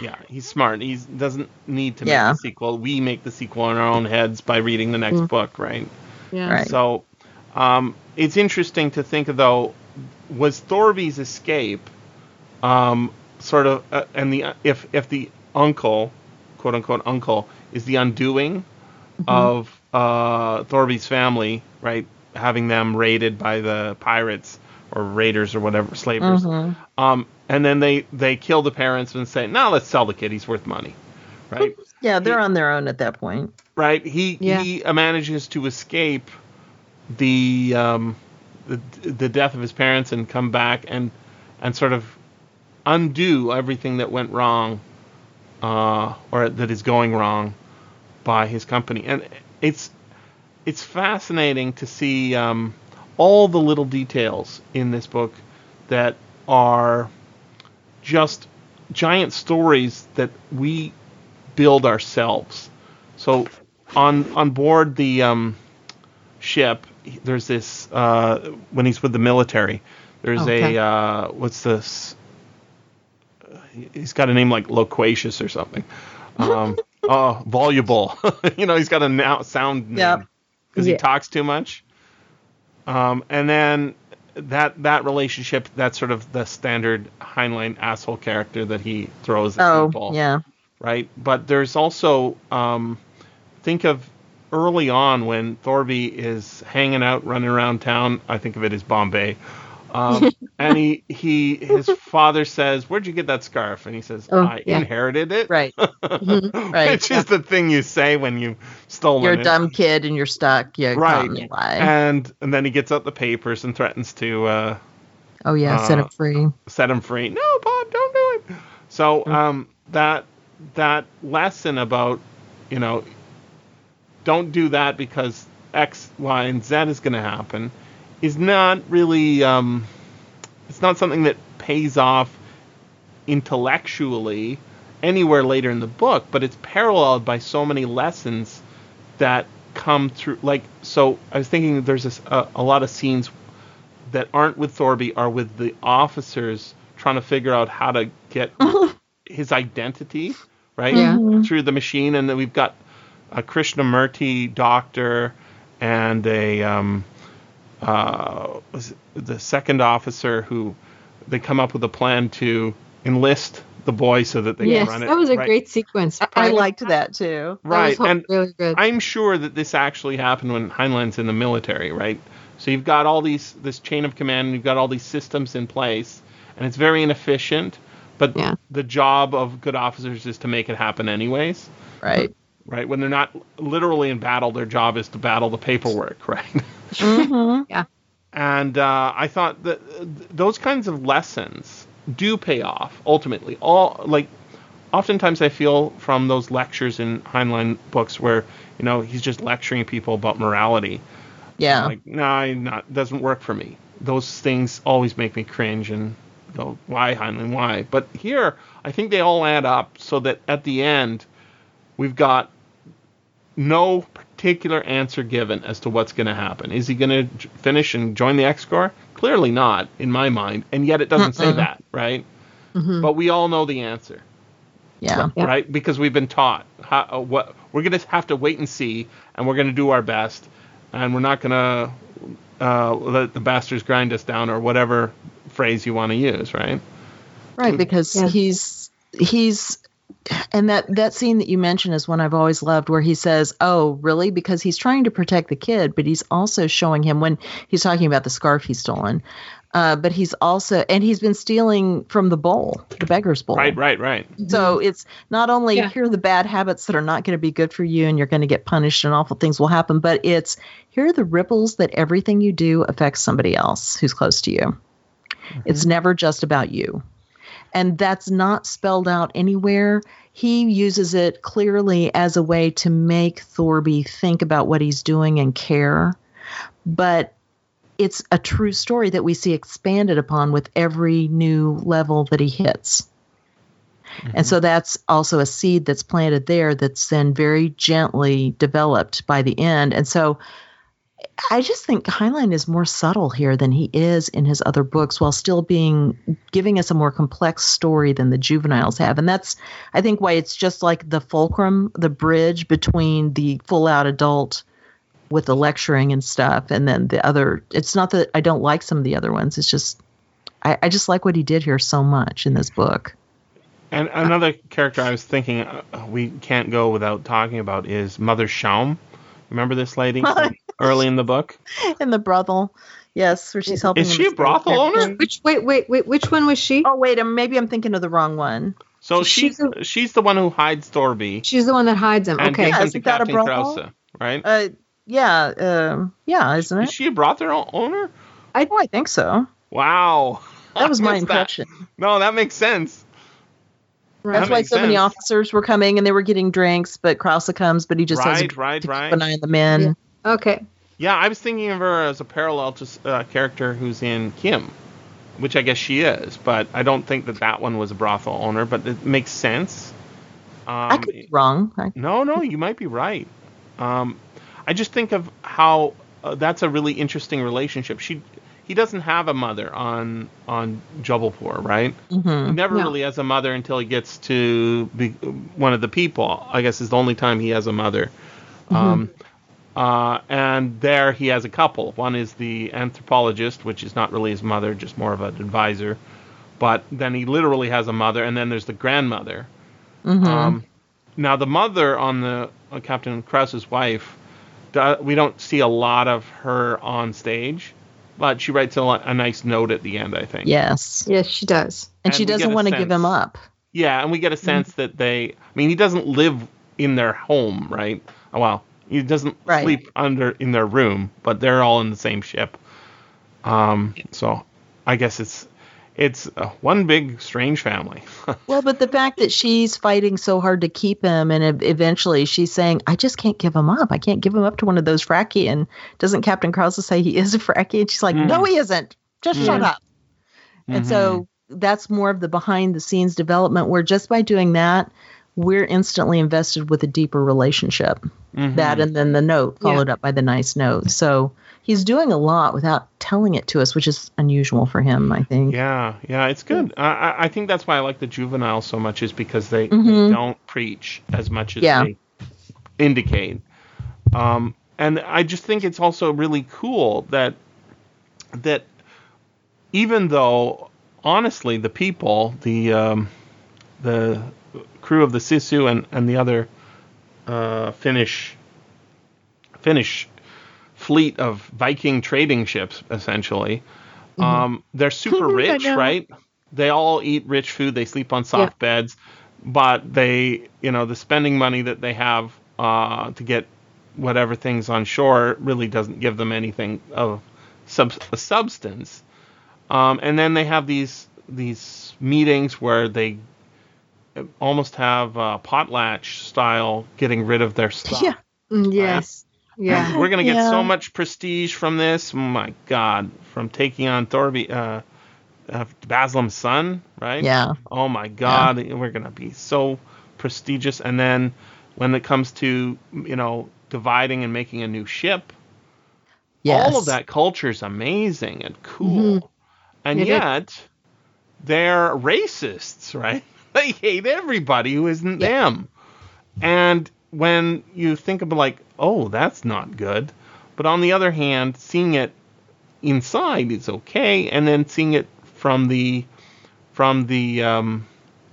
yeah, he's smart. He doesn't need to make a sequel. We make the sequel in our own heads by reading the next mm. book, right? Yeah. Right. So, um, it's interesting to think though, was Thorby's escape, um, sort of, uh, and the if if the uncle quote unquote uncle is the undoing mm-hmm. of uh, Thorby's family, right? Having them raided by the pirates or raiders or whatever, slavers. Mm-hmm. Um, and then they they kill the parents and say, "No, let's sell the kid. He's worth money." Right? yeah, they're he, on their own at that point. Right. He yeah. he manages to escape the um, the the death of his parents and come back and and sort of undo everything that went wrong uh, or that is going wrong by his company. And it's it's fascinating to see um, all the little details in this book that are just giant stories that we build ourselves. So on on board the um, ship, there's this uh, when he's with the military. There's okay. a uh, what's this he's got a name like loquacious or something. Um, oh, voluble. you know, he's got a now sound name because yeah. he talks too much. Um, and then that that relationship, that's sort of the standard Heinlein asshole character that he throws at oh, people. yeah. Right, but there's also um, think of early on when Thorby is hanging out, running around town. I think of it as Bombay. Um, and he he his father says, "Where'd you get that scarf?" And he says, oh, "I yeah. inherited it." Right. Mm-hmm. Right. Which yeah. is the thing you say when you stolen You're a it. dumb kid and you're stuck. You right. And and then he gets out the papers and threatens to. Uh, oh yeah, uh, set him free. Set him free. No, Bob, don't do it. So mm-hmm. um that that lesson about you know don't do that because X, Y, and Z is going to happen is not really um, it's not something that pays off intellectually anywhere later in the book, but it's paralleled by so many lessons that come through. Like, so I was thinking there's this, uh, a lot of scenes that aren't with Thorby, are with the officers trying to figure out how to get his identity, right, yeah. through the machine. And then we've got a Krishnamurti doctor and a um, uh, the second officer who they come up with a plan to enlist the boy so that they yes, can run it. Yes, that was a right. great sequence. I, I liked that too. Right, that and really good. I'm sure that this actually happened when Heinlein's in the military, right? So you've got all these this chain of command, and you've got all these systems in place, and it's very inefficient. But yeah. the job of good officers is to make it happen anyways. Right. Right. When they're not literally in battle, their job is to battle the paperwork, right? Mm-hmm. yeah. And uh, I thought that those kinds of lessons do pay off ultimately. All like oftentimes I feel from those lectures in Heinlein books where you know he's just lecturing people about morality. Yeah. Like, no, nah, not doesn't work for me. Those things always make me cringe and go, why Heinlein, why? But here, I think they all add up so that at the end, we've got no particular answer given as to what's going to happen. Is he going to finish and join the X Corps? Clearly not, in my mind. And yet it doesn't say that, right? Mhm. But we all know the answer, Yeah. Yeah. right? Because we've been taught how, uh, what we're going to have to wait and see, and we're going to do our best, and we're not going to uh, let the bastards grind us down or whatever phrase you want to use, right? Right, because Yeah. he's he's and that that scene that you mentioned is one I've always loved where he says, "Oh, really?" because he's trying to protect the kid, but he's also showing him when he's talking about the scarf he's stolen. Uh, but he's also and he's been stealing from the bowl, the beggar's bowl. Right, right, right. So it's not only Yeah. here are the bad habits that are not going to be good for you and you're going to get punished and awful things will happen, but it's here are the ripples that everything you do affects somebody else who's close to you. It's never just about you. And that's not spelled out anywhere. He uses it clearly as a way to make Thorby think about what he's doing and care. But it's a true story that we see expanded upon with every new level that he hits. And mm-hmm. so that's also a seed that's planted there that's then very gently developed by the end. And so I just think Heinlein is more subtle here than he is in his other books while still being giving us a more complex story than the juveniles have. And that's I think why it's just like the fulcrum, the bridge between the full out adult with the lecturing and stuff and then the other it's not that I don't like some of the other ones. It's just I, I just like what he did here so much in this book. And another character I was thinking uh, we can't go without talking about is Mother Shaum. Remember this lady early in the book? in the brothel. Yes, where she's helping. Is him she a escape brothel owner? Which wait wait wait which one was she? Oh wait, um, maybe I'm thinking of the wrong one. So She's she's she's the one who hides Thorby She's the one that hides him. Okay. Yeah, isn't that a brothel? Krausa, right? Uh, yeah, um, yeah, isn't Is it? she a brothel owner? I, Oh, I think so. Wow. That was my missed impression. No, that makes sense. Right. That's That why makes so many officers were coming and they were getting drinks, but Krausa comes, but he just has a Right, right, to right. keep an eye on the men. Yeah. Okay. Yeah, I was thinking of her as a parallel to a uh, character who's in Kim, which I guess she is, but I don't think that that one was a brothel owner, but it makes sense. Um, I could be wrong. I, No, no, you might be right. Um, I just think of how uh, that's a really interesting relationship. She, he doesn't have a mother on on Jubulpur, right? He mhm. never really has a mother until he gets to be one of the people. I guess is the only time he has a mother. Um, uh, and there he has a couple. One is the anthropologist, which is not really his mother, just more of an advisor. But then he literally has a mother, and then there's the grandmother. Mhm. Um, now the mother on the on Captain Krausa's wife, we don't see a lot of her on stage, but she writes a, a nice note at the end, I think. yes, Yes, she does. and, And she doesn't want to give him up. Yeah, and we get a sense that they. I mean, he doesn't live in their home, right? Oh, well, he doesn't Right. sleep under in their room, but they're all in the same ship. Um, so I guess it's it's uh, one big strange family. Well, but the fact that she's fighting so hard to keep him, and eventually she's saying, "I just can't give him up. I can't give him up to one of those Fraki." And doesn't Captain Krausa say he is a Fraki? And she's like, Mm. "No, he isn't. Just shut Mm. up." And so that's more of the behind the scenes development, where just by doing that, we're instantly invested with a deeper relationship. Mhm. That and then the note Yeah. followed up by the nice note. So he's doing a lot without telling it to us, which is unusual for him, I think. Yeah, yeah, it's good. I, I I think that's why I like the juveniles so much is because they, Mhm. they don't preach as much as Yeah. they indicate. Um, and I just think it's also really cool that that even though honestly the people, the um, the crew of the Sisu and, and the other uh, Finnish Finnish fleet of Viking trading ships, essentially. Um, they're super rich, right? They all eat rich food. They sleep on soft beds, but they, you know, the spending money that they have uh, to get whatever things on shore really doesn't give them anything of sub- substance. Um, and then they have these these meetings where they almost have uh, potlatch style getting rid of their stuff. Yeah. Mm, yes. Yeah. We're gonna get Yeah. so much prestige from this. Oh my God, from taking on Thorby, uh, uh, Baslim's son, right? Yeah. Oh my God, we're gonna be so prestigious. And then when it comes to you know dividing and making a new ship, Yes. all of that culture is amazing and cool. And It is. yet they're racists, right? They hate everybody who isn't Yeah. them. And when you think about like, oh, that's not good. But on the other hand, seeing it inside is okay, and then seeing it from the from the um,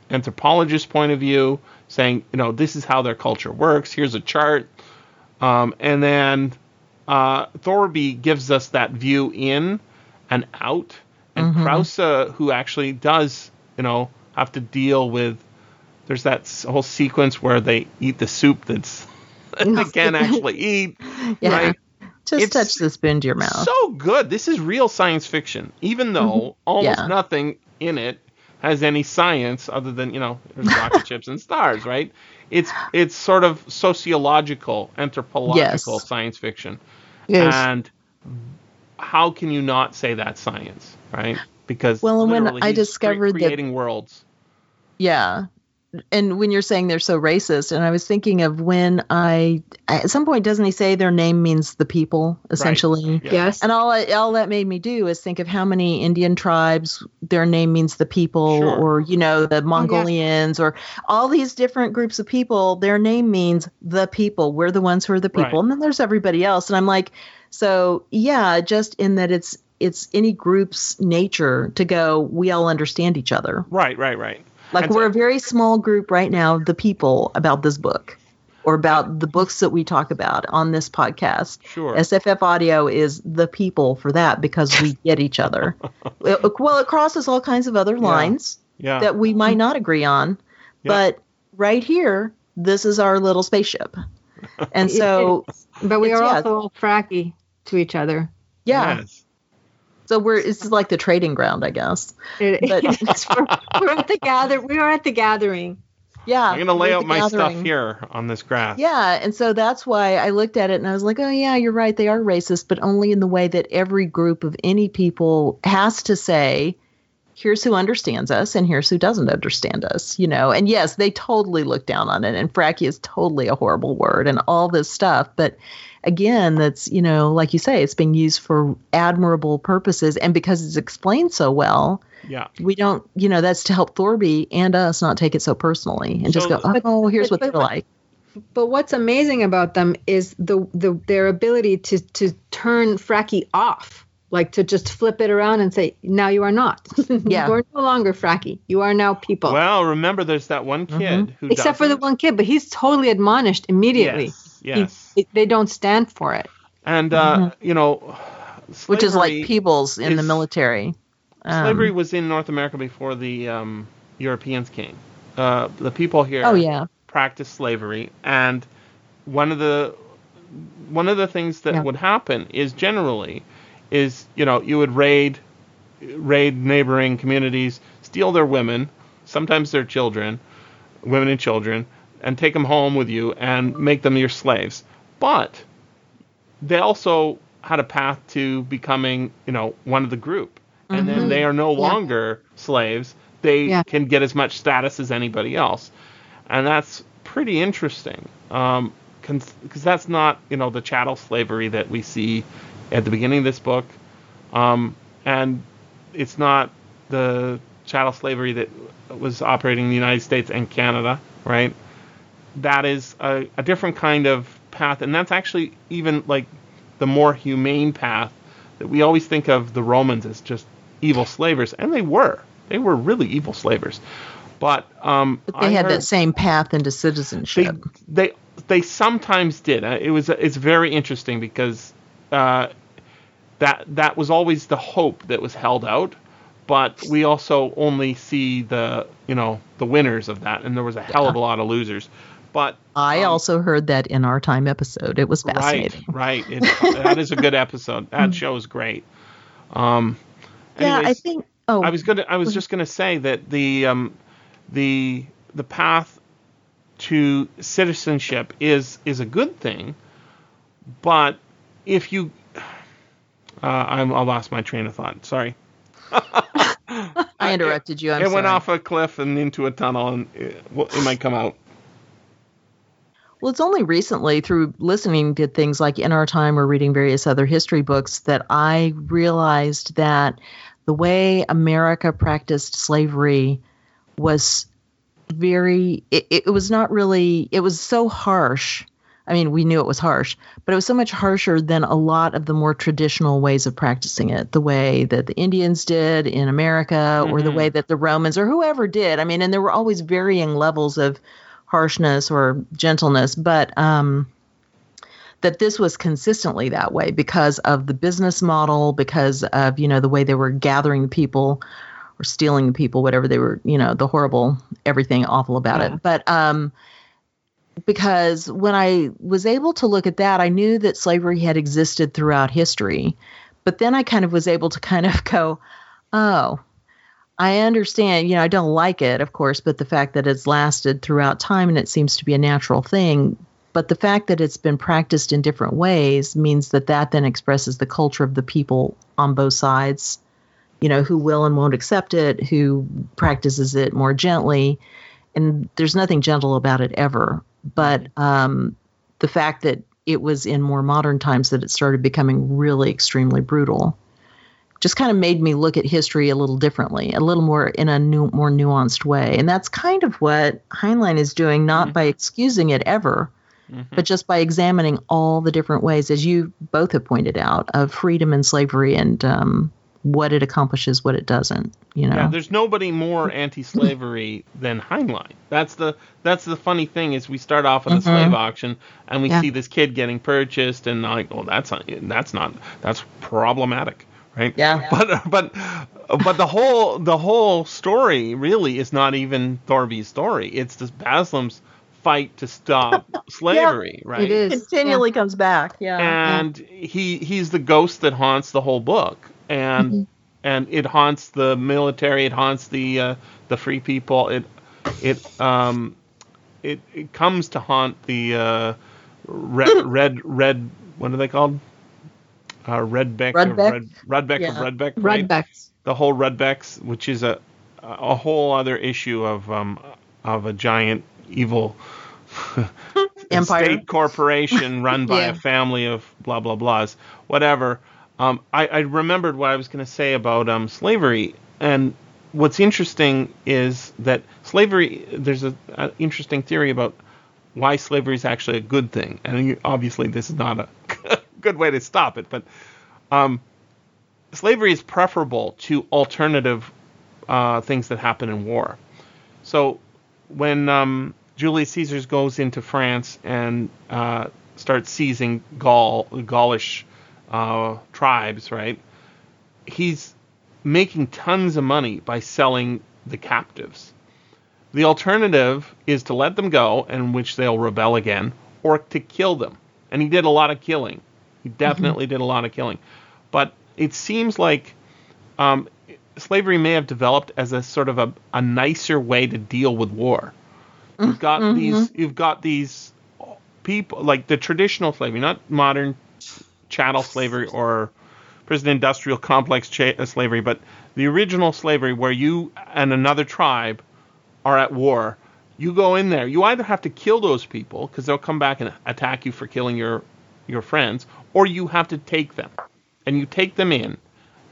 anthropologist point of view, saying, you know, this is how their culture works. Here's a chart, um, and then uh, Thorby gives us that view in and out, and Mhm. Krausa, who actually does, you know, have to deal with. There's that whole sequence where they eat the soup that's they can't actually eat. Yeah. Right? Just It's touch the spoon to your mouth. So good. This is real science fiction, even though mm-hmm. almost Yeah. nothing in it has any science other than you know there's rocket ships and stars, right? It's it's sort of sociological, anthropological Yes. science fiction, Yes. and how can you not say that science, right? Because Well, and when I he's cre- discovered that- creating worlds, Yeah. And when you're saying they're so racist, and I was thinking of when I, at some point, doesn't he say their name means the people, essentially? Yeah. Yes. And all, I- all that made me do is think of how many Indian tribes their name means the people, Sure. or, you know, the oh, Mongolians, or all these different groups of people, their name means the people. We're the ones who are the people. Right. And then there's everybody else. And I'm like, so yeah, just in that it's, it's any group's nature to go, we all understand each other. right, right, right. Like And we're a very small group right now, the people about this book or about the books that we talk about on this podcast. Sure. SFFaudio is the people for that because we get each other. It- well, it crosses all kinds of other lines yeah. that we might not agree on, Yeah. but right here, this is our little spaceship. And so, but we are yeah. also all fraki to each other. yeah. Yes. So we're it's like the trading ground, I guess. It, But- yes, we're, we're at the gather. We are at the gathering. Yeah. I'm gonna lay out the my stuff here on this graph. Yeah, and so that's why I looked at it and I was like, oh, yeah, you're right. They are racist, but only in the way that every group of any people has to say, here's who understands us and here's who doesn't understand us, you know? And yes, they totally look down on it. And fraki is totally a horrible word and all this stuff. But again, that's, you know, like you say, it's being used for admirable purposes. And because it's explained so well, Yeah. we don't, you know, that's to help Thorby and us not take it so personally and just go, oh, here's but- what they're but- like. But what's amazing about them is the, the their ability to to turn Fraki off, like to just flip it around and say, "Now you are not. Yeah. you are no longer Fraki. You are now people." Well, remember, there's that one kid mm-hmm. who Except for the one kid, but he's totally admonished immediately. Yes. yes. He- they don't stand for it. and uh, you know, Mm-hmm. which is like slavery- Peebles in the military. Um, Slavery was in North America before the um, Europeans came. Uh, the people here oh yeah, practiced slavery, and one of the one of the things that Yeah. would happen is generally is you know you would raid raid neighboring communities, steal their women, sometimes their children, women and children, and take them home with you and make them your slaves. But they also had a path to becoming, you know, one of the group. And then Mhm. they are no Yeah. longer slaves. They Yeah. can get as much status as anybody else. And that's pretty interesting. Um, because that's not, you know, the chattel slavery that we see at the beginning of this book. Um, and it's not the chattel slavery that was operating in the United States and Canada, right? That is a, a different kind of path, and that's actually even like the more humane path that we always think of the Romans as just evil slavers, and they were. They were really evil slavers. But, um, but they I had heard- that same path into citizenship. they they sometimes did. Uh, It was it's very interesting because uh, that that was always the hope that was held out, but we also only see the you know the winners of that, and there was a hell of a lot of losers. But I um, also heard that in our time episode. It was fascinating. right, it, that is a good episode. That show is great. Um, Yeah, I think. Oh, I was gonna. I was just gonna say that the um, the the path to citizenship is is a good thing, but if you, uh, I'm, I lost my train of thought. Sorry. I interrupted you. I'm it sorry. went off a cliff and into a tunnel, and it, well, it might come out. Well, it's only recently through listening to things like In Our Time or reading various other history books that I realized that the way America practiced slavery was very, it, it was not really, it was so harsh. I mean, we knew it was harsh, but it was so much harsher than a lot of the more traditional ways of practicing it, the way that the Indians did in America or the Mhm. way that the Romans or whoever did. I mean, and there were always varying levels of harshness or gentleness, but um, that this was consistently that way because of the business model, because of you know the way they were gathering the people or stealing the people, whatever they were, you know, the horrible everything awful about Yeah. it. But um, because when I was able to look at that, I knew that slavery had existed throughout history. But then I kind of was able to kind of go, oh, I understand, you know, I don't like it, of course, but the fact that it's lasted throughout time and it seems to be a natural thing. But the fact that it's been practiced in different ways means that that then expresses the culture of the people on both sides, you know, who will and won't accept it, who practices it more gently. And there's nothing gentle about it ever. But um, the fact that it was in more modern times that it started becoming really extremely brutal just kind of made me look at history a little differently, a little more in a new, more nuanced way. And that's kind of what Heinlein is doing, not mm-hmm. by excusing it ever, mm-hmm. but just by examining all the different ways, as you both have pointed out, of freedom and slavery and um, what it accomplishes, what it doesn't. You know, Yeah, there's nobody more anti-slavery than Heinlein. That's the that's the funny thing is we start off with a mm-hmm. slave auction and we Yeah. see this kid getting purchased and like, oh, that's not that's not that's problematic, right? Yeah. But but but the whole the whole story really is not even Thorby's story. It's this Baslim's fight to stop slavery, right? It is. continually comes back. Yeah. and he he's the ghost that haunts the whole book and Mm-hmm. and it haunts the military it haunts the uh, the free people it it um it, it comes to haunt the uh, red red red what are they called uh, Redbeck of Rudbek? Red, Rudbek of Redbeck right? Redbacks. the whole Redbecks, which is a a whole other issue of um of a giant evil Empire. state corporation run by Yeah. a family of blah blah blahs, whatever. Um, I, I remembered what I was going to say about um, slavery, and what's interesting is that slavery. There's a, a interesting theory about why slavery is actually a good thing, and obviously this is not a good way to stop it, but um, slavery is preferable to alternative uh, things that happen in war. So when um, Julius Caesar goes into France and uh, starts seizing Gaul, Gaulish uh, tribes, right? He's making tons of money by selling the captives. The alternative is to let them go, in which they'll rebel again, or to kill them. And he did a lot of killing. He definitely did a lot of killing. But it seems like um, slavery may have developed as a sort of a, a nicer way to deal with war. You've got these. You've got these people like the traditional slavery, not modern chattel slavery or prison industrial complex cha- uh, slavery, but the original slavery where you and another tribe are at war. You go in there. You either have to kill those people because they'll come back and attack you for killing your your friends, or you have to take them, and you take them in,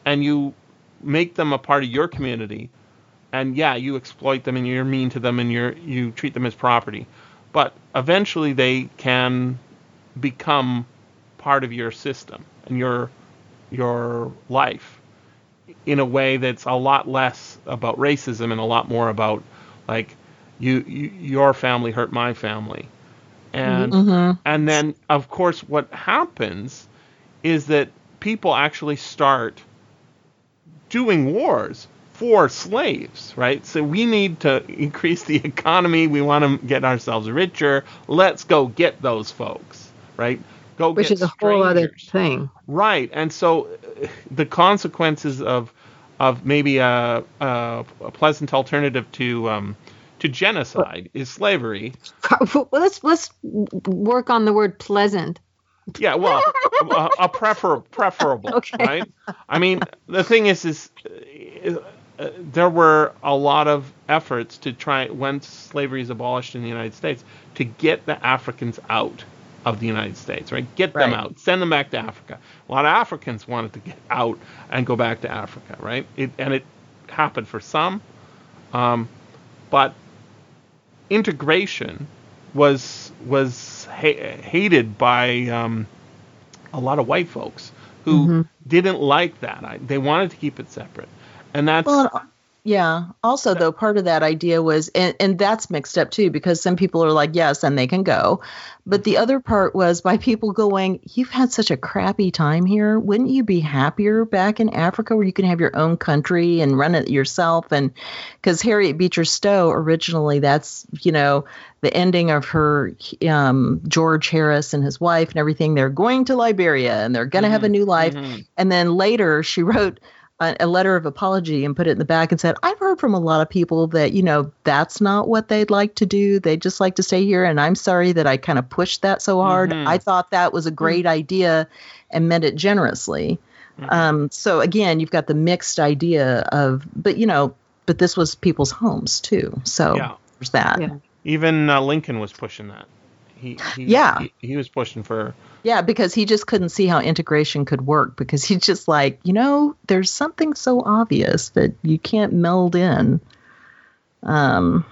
and you make them a part of your community. And yeah, you exploit them and you're mean to them and you're you treat them as property, but eventually they can become part of your system and your your life in a way that's a lot less about racism and a lot more about like you, you your family hurt my family and Mhm. and then of course what happens is that people actually start doing wars for slaves, right? So we need to increase the economy. We want to get ourselves richer. Let's go get those folks, right? Go Which get is a whole other thing. Right, and so uh, the consequences of of maybe a, a, a pleasant alternative to um, to genocide is slavery. Let's let's work on the word pleasant. Yeah, well, a, a prefer preferable, Okay. right? I mean, the thing is, is uh, there were a lot of efforts to try when slavery is abolished in the United States to get the Africans out of the United States, right? Get them Right. out, send them back to Africa. A lot of Africans wanted to get out and go back to Africa, right? It, and it happened for some, um, but integration was was ha- hated by um, a lot of white folks who Mm-hmm. didn't like that. I, they wanted to keep it separate, and that's Well, yeah. Also, though, part of that idea was, and, and that's mixed up too, because some people are like, yes, and they can go. But the other part was by people going, you've had such a crappy time here. Wouldn't you be happier back in Africa where you can have your own country and run it yourself? And because Harriet Beecher Stowe originally, that's, you know, the ending of her um, George Harris and his wife and everything. They're going to Liberia and they're going to have a new life. Mhm. And then later she wrote a, a letter of apology and put it in the back and said, I've heard from a lot of people that, you know, that's not what they'd like to do. They'd just like to stay here. And I'm sorry that I kind of pushed that so hard. Mhm. I thought that was a great idea and meant it generously. Mhm. Um, so again, you've got the mixed idea of, but, you know, but this was people's homes too. So Yeah. there's that. Yeah. even uh, Lincoln was pushing that. He, he Yeah. he, he was pushing for Yeah, because he just couldn't see how integration could work because he's just like, you know, there's something so obvious that you can't meld in. Um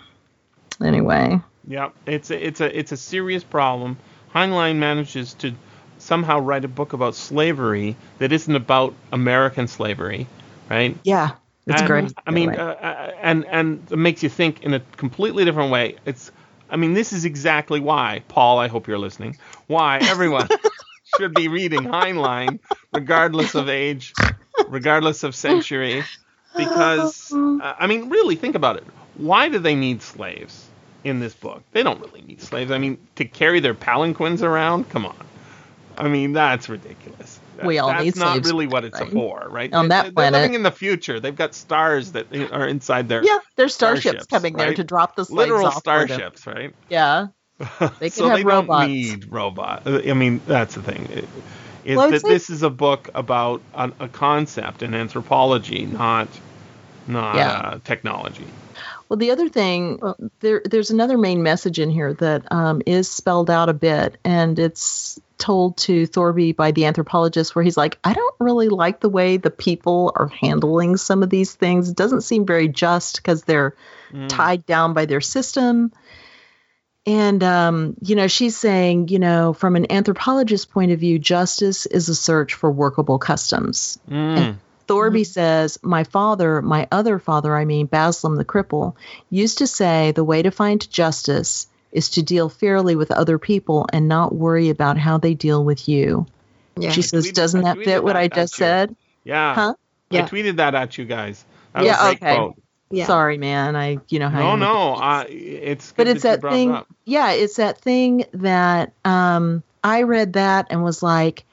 anyway. Yeah, it's a, it's a it's a serious problem. Heinlein manages to somehow write a book about slavery that isn't about American slavery, right? Yeah. It's and, great. I mean, uh, uh, and and it makes you think in a completely different way. It's, I mean, this is exactly why, Paul. I hope you're listening. Why everyone should be reading Heinlein, regardless of age, regardless of century, because uh, I mean, really think about it. Why do they need slaves in this book? They don't really need slaves. I mean, to carry their palanquins around? Come on. I mean, that's ridiculous. We all that's need not really what it's right? for, right? On They- that they're planet. living in the future. They've got stars that are inside their yeah, there's starships, starships, coming there to drop the slaves literal off starships, right? Yeah. They so they robots. don't need robots. I mean, that's the thing. It- Is Well, that say- this is a book about a, a concept in anthropology, not not Yeah. uh, technology. Well, the other thing, there, there's another main message in here that um, is spelled out a bit, and it's told to Thorby by the anthropologist, where he's like, I don't really like the way the people are handling some of these things. It doesn't seem very just because they're Mm. tied down by their system. And, um, you know, she's saying, you know, from an anthropologist's point of view, justice is a search for workable customs. Mm. Thorby says, My father, my other father, I mean, Baslim the cripple, used to say the way to find justice is to deal fairly with other people and not worry about how they deal with you. Yeah. She says, tweeted- Doesn't that fit what that I just you. said? Yeah. Huh? Yeah. I tweeted that at you guys. That Yeah, was okay. quote. yeah. Sorry, man. I, you know how No, I no. the Uh, kids. it's but it's that that thing. up. Yeah, it's that thing that um, I read that and was like,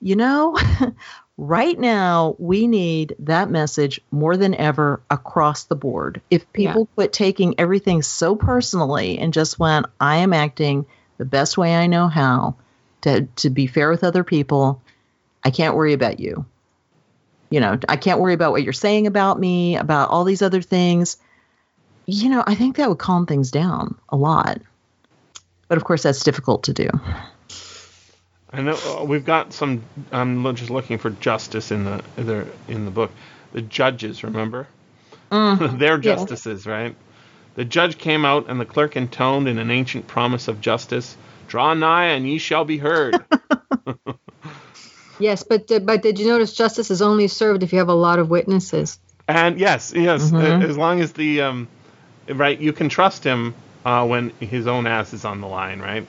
you know, right now we need that message more than ever across the board. If people quit taking everything so personally and just went, I am acting the best way I know how to to be fair with other people, I can't worry about you. You know, I can't worry about what you're saying about me, about all these other things. You know, I think that would calm things down a lot. But of course, that's difficult to do. I know uh, we've got some. I'm just looking for justice in the in in the book. The judges, remember? They're justices, right? The judge came out, and the clerk intoned in an ancient promise of justice: "Draw nigh, and ye shall be heard." Yes, but did, but did you notice justice is only served if you have a lot of witnesses? and yes, yes, Mhm. as long as the um, right, you can trust him uh, when his own ass is on the line, right?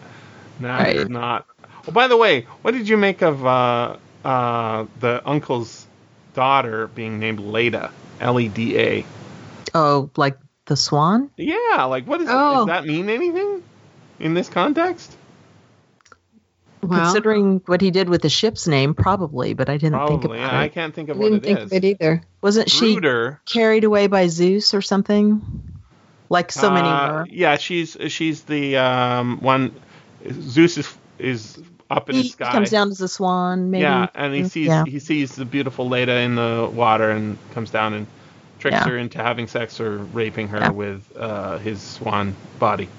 Is Right. not. Oh, by the way, what did you make of uh, uh, the uncle's daughter being named Leda? L E D A. Oh, like the swan? Yeah, like what is Oh. does that mean anything in this context? Well, Considering what he did with the ship's name, probably, but I didn't think Probably. about Yeah, I can't think I of what didn't it think is. of it either. Wasn't she Bruder. carried away by Zeus or something? like so many Uh, were. Yeah, she's she's the um, one. Zeus is is up in He the sky. comes down as a swan, maybe. Yeah, and he sees Yeah. he sees the beautiful Leda in the water and comes down and tricks Yeah. her into having sex or raping her Yeah. with uh, his swan body.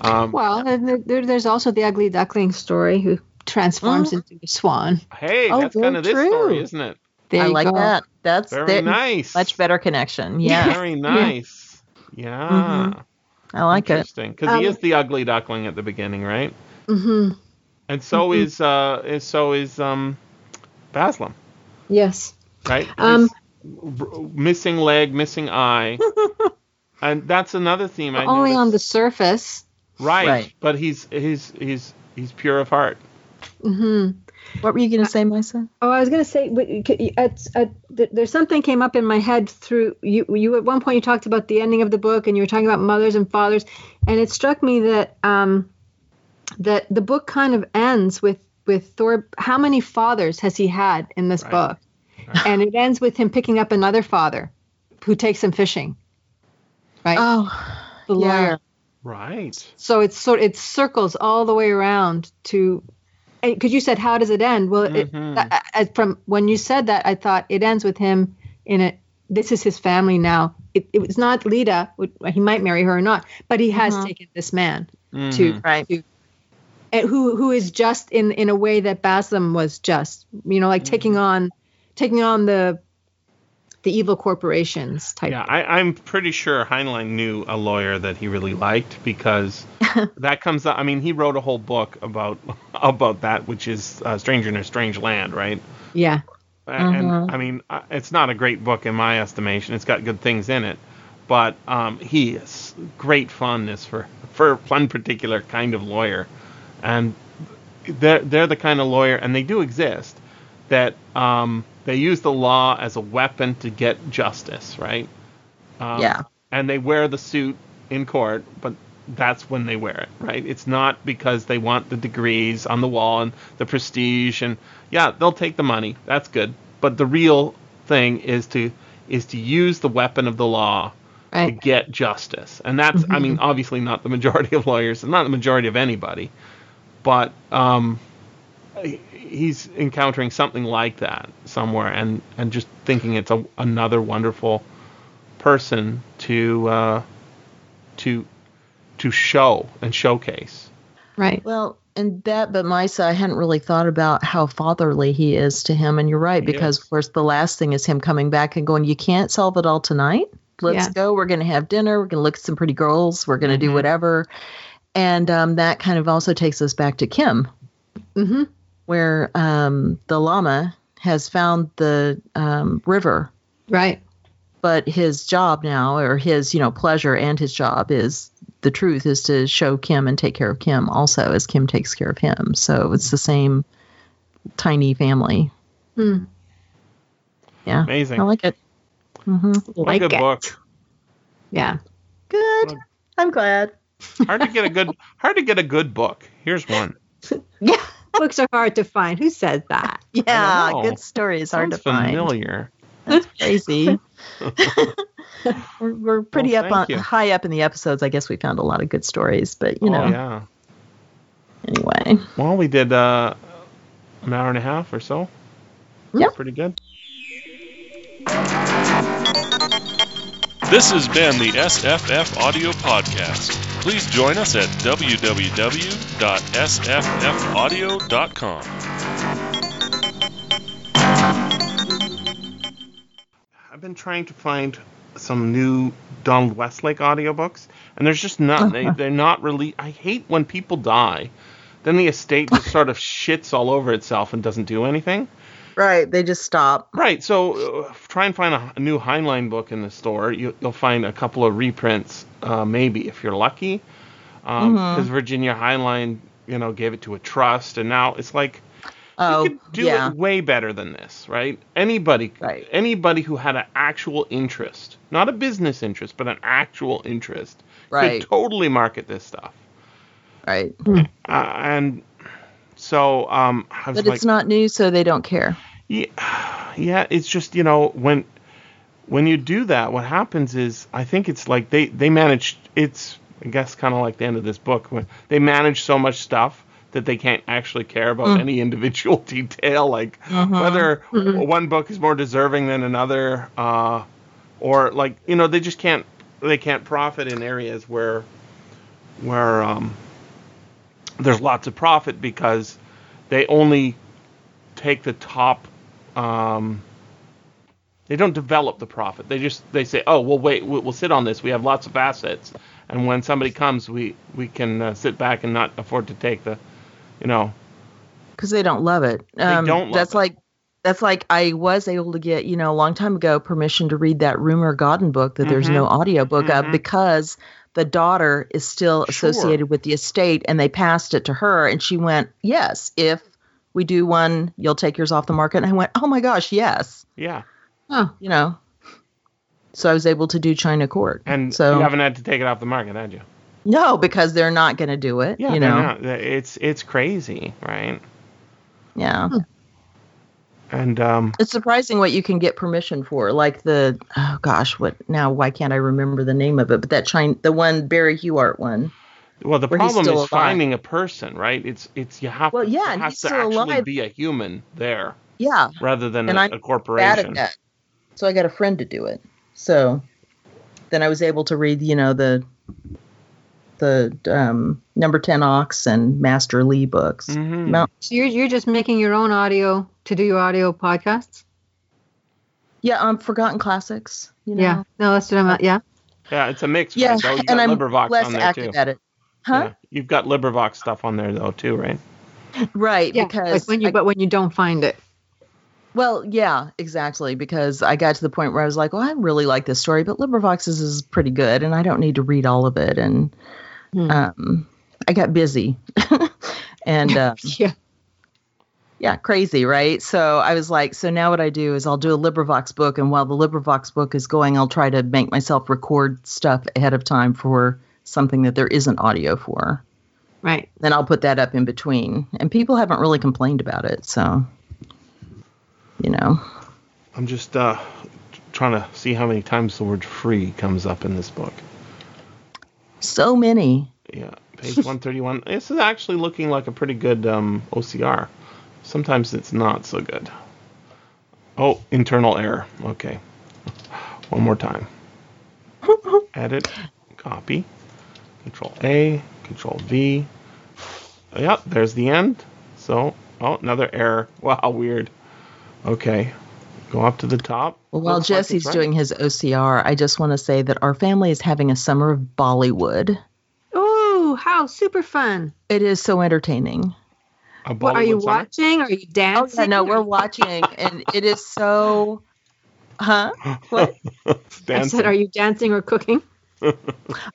Um, Well, and there- there, there's also the ugly duckling story who transforms Oh. into a swan. hey, Oh, that's kind of this true. story, isn't it? There I like go. that. That's Very that- nice. much better connection. Yeah, Very nice. Yeah. Mhm. I like it. Interesting, because he Um, is the ugly duckling at the beginning, right? hmm And so Mm-hmm. is uh, is so is um, Baslim, Yes. right? Um, r- missing leg, missing eye, and that's another theme I Only on the surface. right, Right. but he's he's he's he's pure of heart. hmm What were you going to say, Maissa? Oh, I was going to say, but you at, at, th- there's something came up in my head through you. You at one point you talked about the ending of the book, and you were talking about mothers and fathers, and it struck me that um, that the book kind of ends with with Thor. How many fathers has he had in this Right. book? And it ends with him picking up another father, who takes him fishing. Right, Oh, the yeah. lawyer. Right. So it's sort it circles all the way around to because you said how does it end? Well, it, Mhm. that, I- from when you said that, I thought it ends with him in a. This is his family now. It, it was not Leda. He might marry her or not, but he has Mhm. taken this man Mhm. to right. to and who who is just in in a way that Baslim was just. You know, like taking on taking on the the evil corporations type. Yeah, I, I'm pretty sure Heinlein knew a lawyer that he really liked because that comes up. I mean, he wrote a whole book about about that, which is uh, Stranger in a Strange Land, right? yeah. And Mhm. I mean, uh, it's not a great book in my estimation. It's got good things in it, but um, he is great fondness for for one particular kind of lawyer, and they're they're the kind of lawyer, and they do exist that um, they use the law as a weapon to get justice, right? Um, Yeah. And they wear the suit in court, but that's when they wear it, right? It's not because they want the degrees on the wall and the prestige and yeah, they'll take the money. That's good. But the real thing is to is to use the weapon of the law to get justice. And that's I mean, obviously not the majority of lawyers, and not the majority of anybody. But um he's encountering something like that somewhere and and just thinking it's a, another wonderful person to uh, to to show and showcase. Right. Well, and that, but Maissa, I hadn't really thought about how fatherly he is to him. And you're right, because is. of course the last thing is him coming back and going, "You can't solve it all tonight. Let's Yeah. go. We're going to have dinner. We're going to look at some pretty girls. We're going to Mhm. do whatever." And um, that kind of also takes us back to Kim, Mm-hmm. where um, the lama has found the um, river Right. but his job now or his you know pleasure and his job is the truth is to show kim and take care of kim also as kim takes care of him so it's the same tiny family Hmm. yeah Amazing. i like it hmm What a good it. book. Yeah. good i'm glad Hard to get a good hard to get a good book. Here's one. yeah Books are hard to find. Who says that? yeah good stories is hard to Sounds find familiar. that's crazy we're, we're pretty Well, up on you. high up in the episodes i guess we found a lot of good stories but you Oh, know yeah. anyway Well, we did uh, an hour and a half or so. Yeah. Pretty good. This has been the SFFaudio Podcast. Please join us at www.sffaudio.com. I've been trying to find some new Donald Westlake audiobooks, and there's just not. They, they're not really. I hate when people die. Then the estate just sort of shits all over itself and doesn't do anything. Right they just stop Right. So uh, try and find a, a new Heinlein book in the store. You, you'll find a couple of reprints, uh, maybe if you're lucky, because Virginia Heinlein, you know, gave it to a trust, and now it's like oh you could do yeah it way better than this, right? Anybody, Right. anybody who had an actual interest, not a business interest, but an actual interest, Right. could totally market this stuff. right Uh, and so um, I was But like, it's not new, so they don't care. yeah, yeah, it's just you know when when you do that, what happens is I think it's like they they manage. It's I guess kind of like the end of this book when they manage so much stuff that they can't actually care about Mm. any individual detail, like Mhm. whether Mhm. one book is more deserving than another, uh, or like you know they just can't they can't profit in areas where where um, there's lots of profit because they only take the top. Um, they don't develop the profit. They just they say, oh well, wait, we'll, sit on this. We have lots of assets, and when somebody comes, we we can uh, sit back and not afford to take the, you know, because they don't love it. Um, don't love that's it. like that's like I was able to get you know a long time ago permission to read that Rumer Godden book that there's no audiobook Mhm. of because the daughter is still Sure. associated with the estate and they passed it to her and she went yes if we do one you'll take yours off the market and I went oh my gosh yes yeah. Oh, you know so I was able to do China Court And so you haven't had to take it off the market, had you? no because they're not going to do it Yeah, you know not. It's it's crazy, right? yeah And um, It's surprising what you can get permission for. Like the oh gosh, what now? Why can't I remember the name of it? But that China, the one Barry Hughart one. well, the problem is alive. finding a person, right? It's it's you have Well, to, yeah, has to actually alive. be a human there Yeah, rather than And a, I'm a bad corporation. at that. So I got a friend to do it. So then I was able to read, you know, the the um, number ten Ox and Master Lee books. Mhm. Mount, so you're you're just making your own audio to do your audio podcasts? yeah, um, Forgotten Classics. You know? Yeah. No, that's what I'm. At. Yeah. Yeah, it's a mix. yeah, right? though? You and got I'm LibriVox less on there active too. at it. Huh? Yeah. You've got LibriVox stuff on there though too, right? Right, Yeah. because like when you, I- but when you don't find it. Well, yeah, exactly. Because I got to the point where I was like, well, I really like this story, but LibriVox's is pretty good, and I don't need to read all of it. And Hmm. um, I got busy, and uh, Yeah. Yeah, crazy, right? So I was like, so now what I do is I'll do a LibriVox book, and while the LibriVox book is going, I'll try to make myself record stuff ahead of time for something that there isn't audio for. Right. Then I'll put that up in between, and people haven't really complained about it, so you know. I'm just uh, trying to see how many times the word free comes up in this book. So many. Yeah, page 131. This is actually looking like a pretty good um, OCR. Sometimes it's not so good. Oh, internal error. Okay. One more time. Edit, copy, Control A, Control V. Yep, there's the end. So, oh, another error. Wow, weird. Okay, go up to the top. Well, while Looks like Jesse's right. doing his OCR, I just want to say that our family is having a summer of Bollywood. Oh, how super fun! It is so entertaining. A What are you summer? watching? Are you oh, dancing? Oh dancing? yeah, no, we're watching, and it is so. Huh? What? I said, are you dancing or cooking?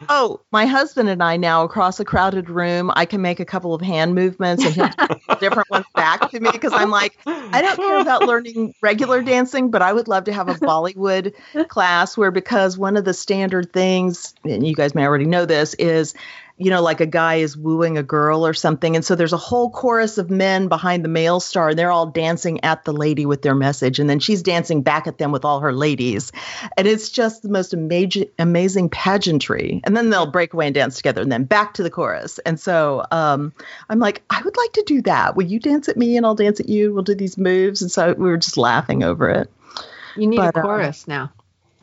Oh, my husband and I now across a crowded room, I can make a couple of hand movements and he'll different ones back to me because I'm like, I don't care about learning regular dancing, but I would love to have a Bollywood class where because one of the standard things, and you guys may already know this, is you know, like a guy is wooing a girl or something. And so there's a whole chorus of men behind the male star, and they're all dancing at the lady with their message. And then she's dancing back at them with all her ladies. And it's just the most amazing, amazing pageantry. And then they'll break away and dance together and then back to the chorus. And so um, I'm like, I would like to do that. Will you dance at me and I'll dance at you? We'll do these moves. And so we were just laughing over it. You need But, a uh, chorus now.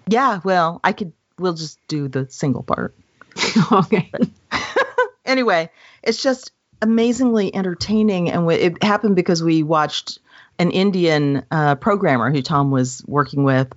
Yeah, well, I could, we'll just do the single part. okay. anyway, it's just amazingly entertaining, and it happened because we watched an Indian uh, programmer who Tom was working with.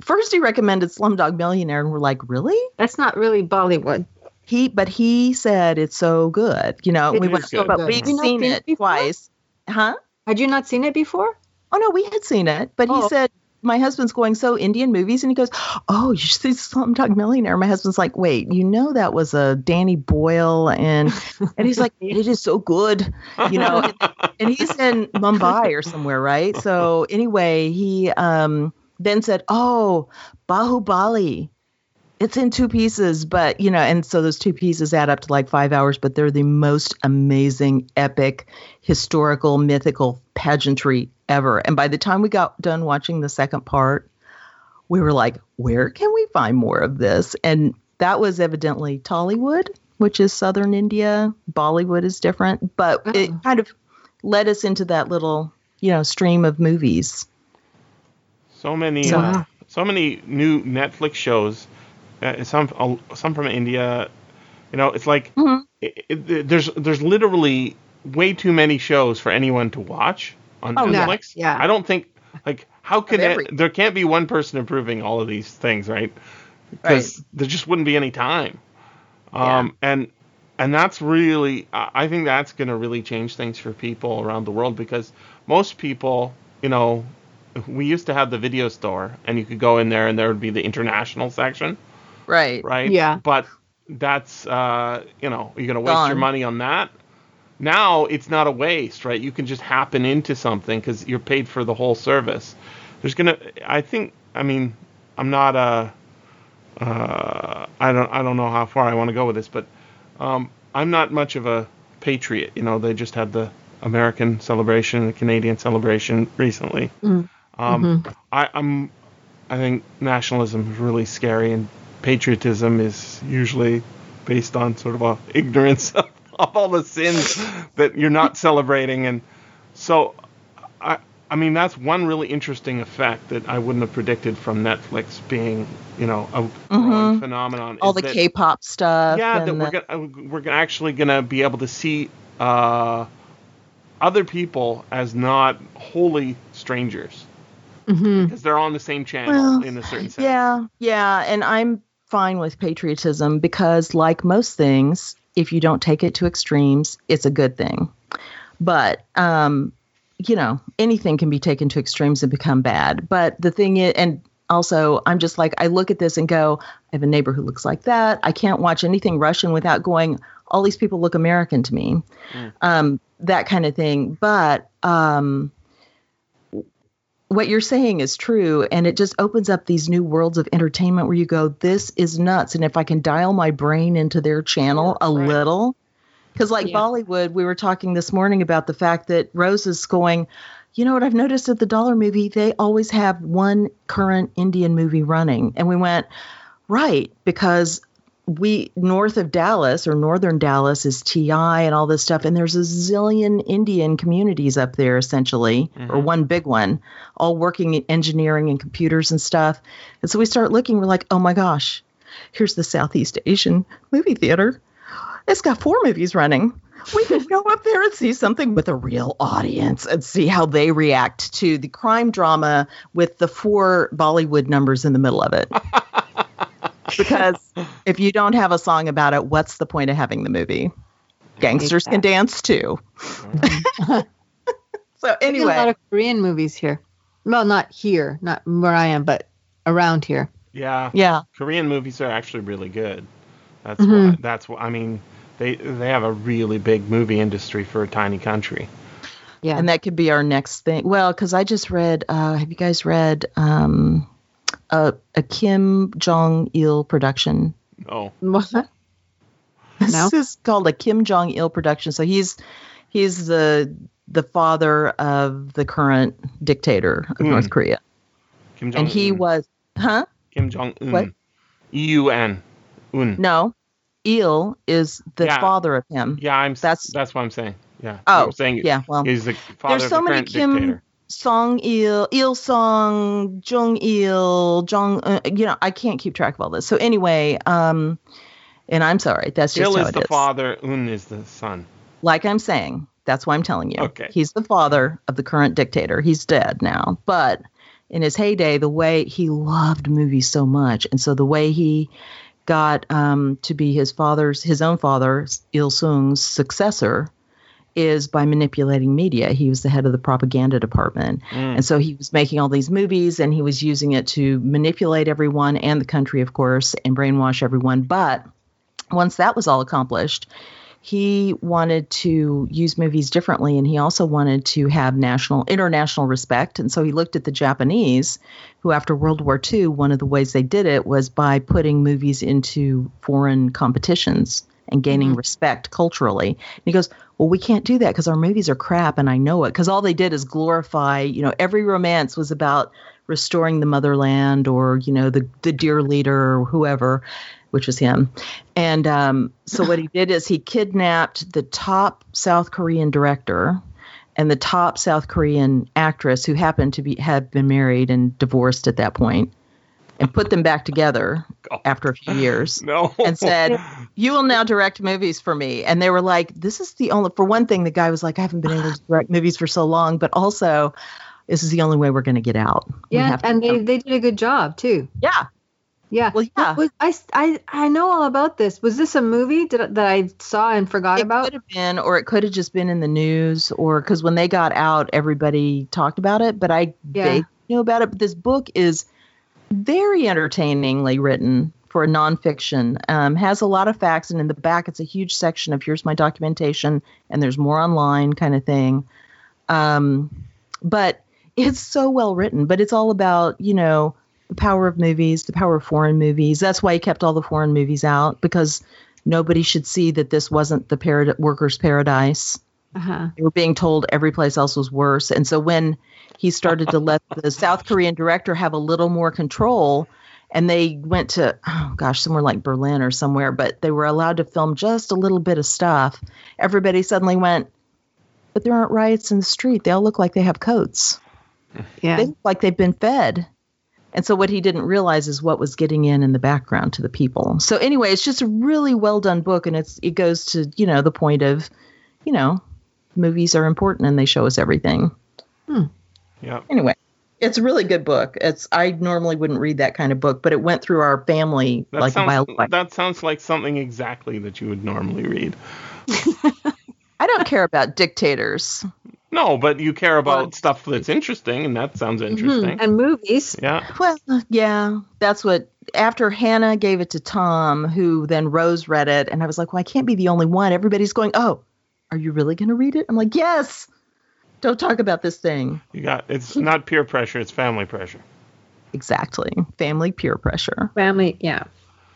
First, he recommended Slumdog Millionaire, and we're like, "Really?" That's not really Bollywood. He, but he said it's so good. You know, It we went, good. but we've seen it before? twice, huh? Had you not seen it before? Oh no, we had seen it, but he Oh. said my husband's going so Indian movies, and he goes, "Oh, you should see Slumdog Millionaire." My husband's like, "Wait, you know that was a Danny Boyle," and and he's like, "It is so good," you know. and, and he's in Mumbai or somewhere, right? So anyway, he um then said, "Oh, Bahubali." It's in two pieces, but you know, and so those two pieces add up to like five hours, but they're the most amazing, epic, historical, mythical pageantry ever. And by the time we got done watching the second part, we were like, where can we find more of this? And that was evidently Tollywood, which is southern India. Bollywood is different, but Oh. it kind of led us into that little, you know, stream of movies. So many, So- uh, so many new Netflix shows. Uh, some, uh, some from India. You know, it's like Mhm. it, it, there's there's literally way too many shows for anyone to watch on Oh, yeah, Netflix. yeah. I don't think like how can every- there can't be one person approving all of these things, right? Right. Because there just wouldn't be any time. Um, and and that's really I think that's going to really change things for people around the world because most people, you know, we used to have the video store and you could go in there and there would be the international section, Right. right? Yeah. But that's uh, you know, you're going to waste your money on that. Now it's not a waste, right? You can just happen into something because you're paid for the whole service. There's gonna, I think, I mean, I'm not a, uh, I don't, I don't know how far I want to go with this, but um, I'm not much of a patriot. You know, they just had the American celebration, the Canadian celebration recently. Mm. Um, I, I'm, I think nationalism is really scary, and patriotism is usually based on sort of a ignorance of, of all the sins that you're not celebrating, and so I, I mean that's one really interesting effect that I wouldn't have predicted from Netflix being, you know, a growing Mhm. phenomenon. All the that- K-pop stuff. yeah, that and we're the- gonna we're actually gonna be able to see uh, other people as not wholly strangers hmm because they're on the same channel Well, in a certain sense. Yeah, yeah, and I'm fine with patriotism because, like most things, if you don't take it to extremes, it's a good thing. But um, you know, anything can be taken to extremes and become bad. But the thing is, and also, I'm just like, I look at this and go, I have a neighbor who looks like that. I can't watch anything Russian without going, all these people look American to me. Um, that kind of thing. But um, what you're saying is true and it just opens up these new worlds of entertainment where you go this is nuts and if i can dial my brain into their channel a Right. little because like Yeah. bollywood we were talking this morning about the fact that rose is going you know what i've noticed at the dollar movie they always have one current indian movie running and we went right because we north of Dallas or northern Dallas is TI and all this stuff, and there's a zillion Indian communities up there essentially, or mm-hmm. one big one, all working in engineering and computers and stuff. And so we start looking, we're like, oh my gosh, here's the Southeast Asian movie theater. It's got four movies running. We could go up there and see something with a real audience and see how they react to the crime drama with the four Bollywood numbers in the middle of it. because if you don't have a song about it, what's the point of having the movie? Gangsters can dance too. so We get a lot of Korean movies here. Well, not here, not where I am, but around here. Yeah, yeah, Korean movies are actually really good. That's Mm-hmm. why. That's why. I mean, they they have a really big movie industry for a tiny country. Yeah. and that could be our next thing. Well, because I just read. Uh, have you guys read um, a, a Kim Jong Il production? Oh, What? This No. is called a Kim Jong Il production. So he's he's the the father of the current dictator of Hmm. North Korea, Kim Jong. and he was, huh? Kim Jong Un. What? E U N. Un. No, Il is the Yeah. father of him. Yeah, I'm. That's- That's that's what I'm saying. Yeah. Oh, I'm saying yeah. Well, he's the father there's so of the many Kim dictator. Song Il, Il Song, Jung Il, Jong. Uh, you know, I can't keep track of all this. So anyway, um, and I'm sorry. That's just Il how is it the is. father. Un is the son. Like I'm saying, that's why I'm telling you. Okay. He's the father of the current dictator. He's dead now, but in his heyday, the way he loved movies so much, and so the way he got um, to be his father's, his own father, Il Sung's successor, is by manipulating media. He was the head of the propaganda department, Mm. and so he was making all these movies, and he was using it to manipulate everyone and the country, of course, and brainwash everyone. But once that was all accomplished, he wanted to use movies differently and he also wanted to have national international respect and so he looked at the japanese who after world war ii one of the ways they did it was by putting movies into foreign competitions and gaining respect culturally. And he goes, Well, we can't do that because our movies are crap and I know it. Because all they did is glorify, you know, every romance was about restoring the motherland or, you know, the, the dear leader or whoever, which was him. And um, so what he did is he kidnapped the top South Korean director and the top South Korean actress who happened to be had been married and divorced at that point and put them back together God. after a few years No. and said, "You will now direct movies for me." And they were like, "This is the only." For one thing, the guy was like, "I haven't been able to direct movies for so long," but also, this is the only way we're going to get out. Yeah, and they, they did a good job too. yeah, Yeah. Well, yeah. Was, I, I, I know all about this. Was this a movie did, that I saw and forgot it about? could have been, or it could have just been in the news, or because when they got out, everybody talked about it. But I Yeah. vaguely knew about it. But this book is very entertainingly written for a nonfiction. Um, has a lot of facts, and in the back, it's a huge section of here's my documentation, and there's more online kind of thing. Um, but it's so well written. But it's all about you know the power of movies, the power of foreign movies. That's why he kept all the foreign movies out because nobody should see that this wasn't the parad- workers' paradise. Uh-huh. They were being told every place else was worse. And so when he started to let the South Korean director have a little more control, and they went to, oh gosh, somewhere like Berlin or somewhere, but they were allowed to film just a little bit of stuff, everybody suddenly went, but there aren't riots in the street. They all look like they have coats. Yeah. They look like they've been fed. And so what he didn't realize is what was getting in in the background to the people. So anyway, it's just a really well done book, and it's it goes to you know the point of, you know, movies are important and they show us everything. Hmm. yeah. Anyway, it's a really good book. It's I normally wouldn't read that kind of book, but it went through our family That like a sounds wildfire. that sounds like something exactly that you would normally read. I don't care about dictators. No, but you care about Well- stuff that's interesting, and that sounds mm-hmm. interesting. And movies. Yeah. Well, yeah, that's what. After Hannah gave it to Tom, who then Rose read it, and I was like, well, I can't be the only one. Everybody's going, oh, are you really going to read it? I'm like, yes. Don't talk about this thing. You got it's not peer pressure, it's family pressure. Exactly. Family peer pressure. Family. Yeah.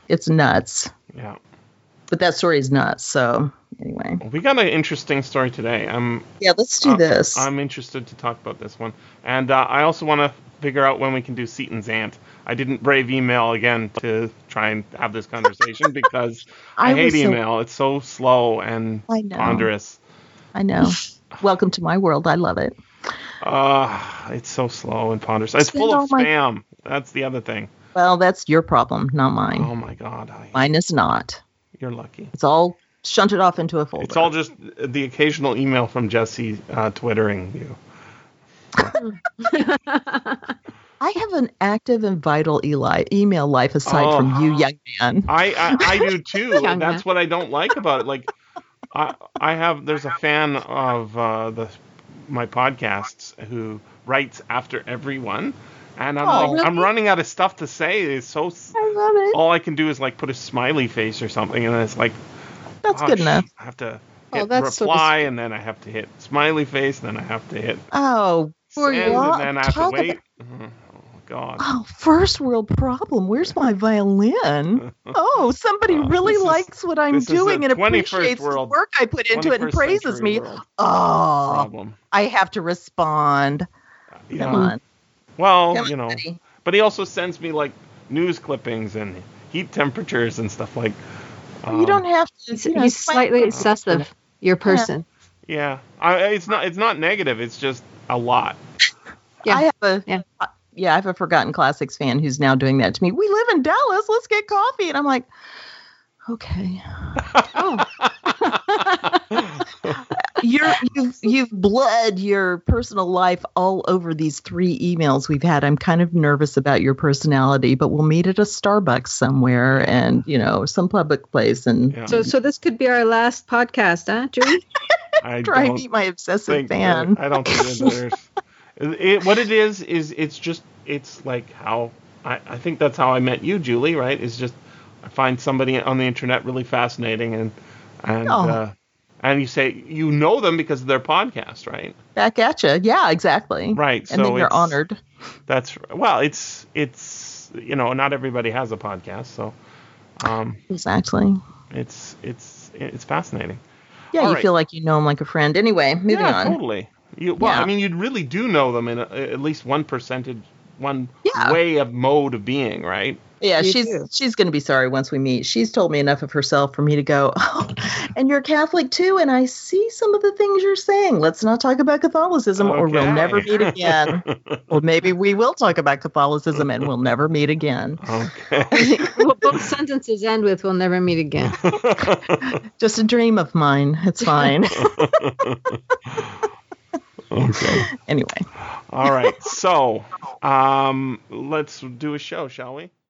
It's nuts. Yeah. But that story is nuts. So, anyway. We got an interesting story today. I'm Yeah, let's do uh, this. I'm interested to talk about this one. And uh, I also want to figure out when we can do Seaton's Aunt. I didn't brave email again to try and have this conversation because I, I hate so- email. It's so slow and I know. ponderous. I know. Welcome to my world. I love it. Uh, it's so slow and ponderous. It's Spend full of all my- spam. That's the other thing. Well, that's your problem, not mine. Oh my god, I, Mine is not. You're lucky. It's all shunted off into a folder. It's all just the occasional email from Jesse uh, twittering you. I have an active and vital Eli email life aside Oh. from you, young man. I I, I do too. And that's man. what I don't like about it. Like, I I have there's a fan of uh, the my podcasts who writes after everyone, and I'm Oh, like I'm running out of stuff to say. It's so I love it. all I can do is like put a smiley face or something, and it's like That's oh, good sh- enough. I have to Oh, hit that's sort of reply, and then I have to hit smiley face, and then I have to hit Oh, For send, what? and then I have to Talk wait. Mm-hmm. Oh God. oh, first world problem. Where's my violin? Oh, somebody Oh, really is- likes what I'm this is the doing and 21st appreciates the work I put into it and praises me. Oh, problem. I have to respond. Come on. Well, Come you know, buddy. but he also sends me like news clippings and heat temperatures and stuff like. Um, you don't have to. He's, you know, he's it's fine. slightly excessive. Your person. Yeah, I, it's not. It's not negative. It's just a lot. Yeah. I have a Yeah. yeah, I have a Forgotten Classics fan who's now doing that to me. We live in Dallas. Let's get coffee, and I'm like, okay. Oh. You're you've you've bled your personal life all over these three emails we've had. I'm kind of nervous about your personality, but we'll meet at a Starbucks somewhere and you know some public place and Yeah. So, so this could be our last podcast, huh, Julie? I try and don't meet my obsessive fan. that- I don't think there's. It, what it is is it's just it's like how I, I think that's how I met you, Julie. Right? Is just I find somebody on the internet really fascinating and and Oh. uh, and you say you know them because of their podcast, right? Back at you. Yeah, exactly. Right. And so then you're honored. That's well, it's it's you know not everybody has a podcast, so um, Exactly. it's it's it's fascinating. Yeah, All you right. feel like you know them like a friend. Anyway, moving yeah, on. totally. You, well, Yeah. I mean, you really do know them in a, at least one percentage, one Yeah. way of mode of being, right? Yeah, You she's do. she's going to be sorry once we meet. She's told me enough of herself for me to go, oh, and you're Catholic too, and I see some of the things you're saying. Let's not talk about Catholicism, or we'll never meet again. or maybe we will talk about Catholicism, and we'll never meet again. Okay. well, both sentences end with "We'll never meet again." Just a dream of mine. It's fine. okay. anyway. All right. So, um, let's do a show, shall we?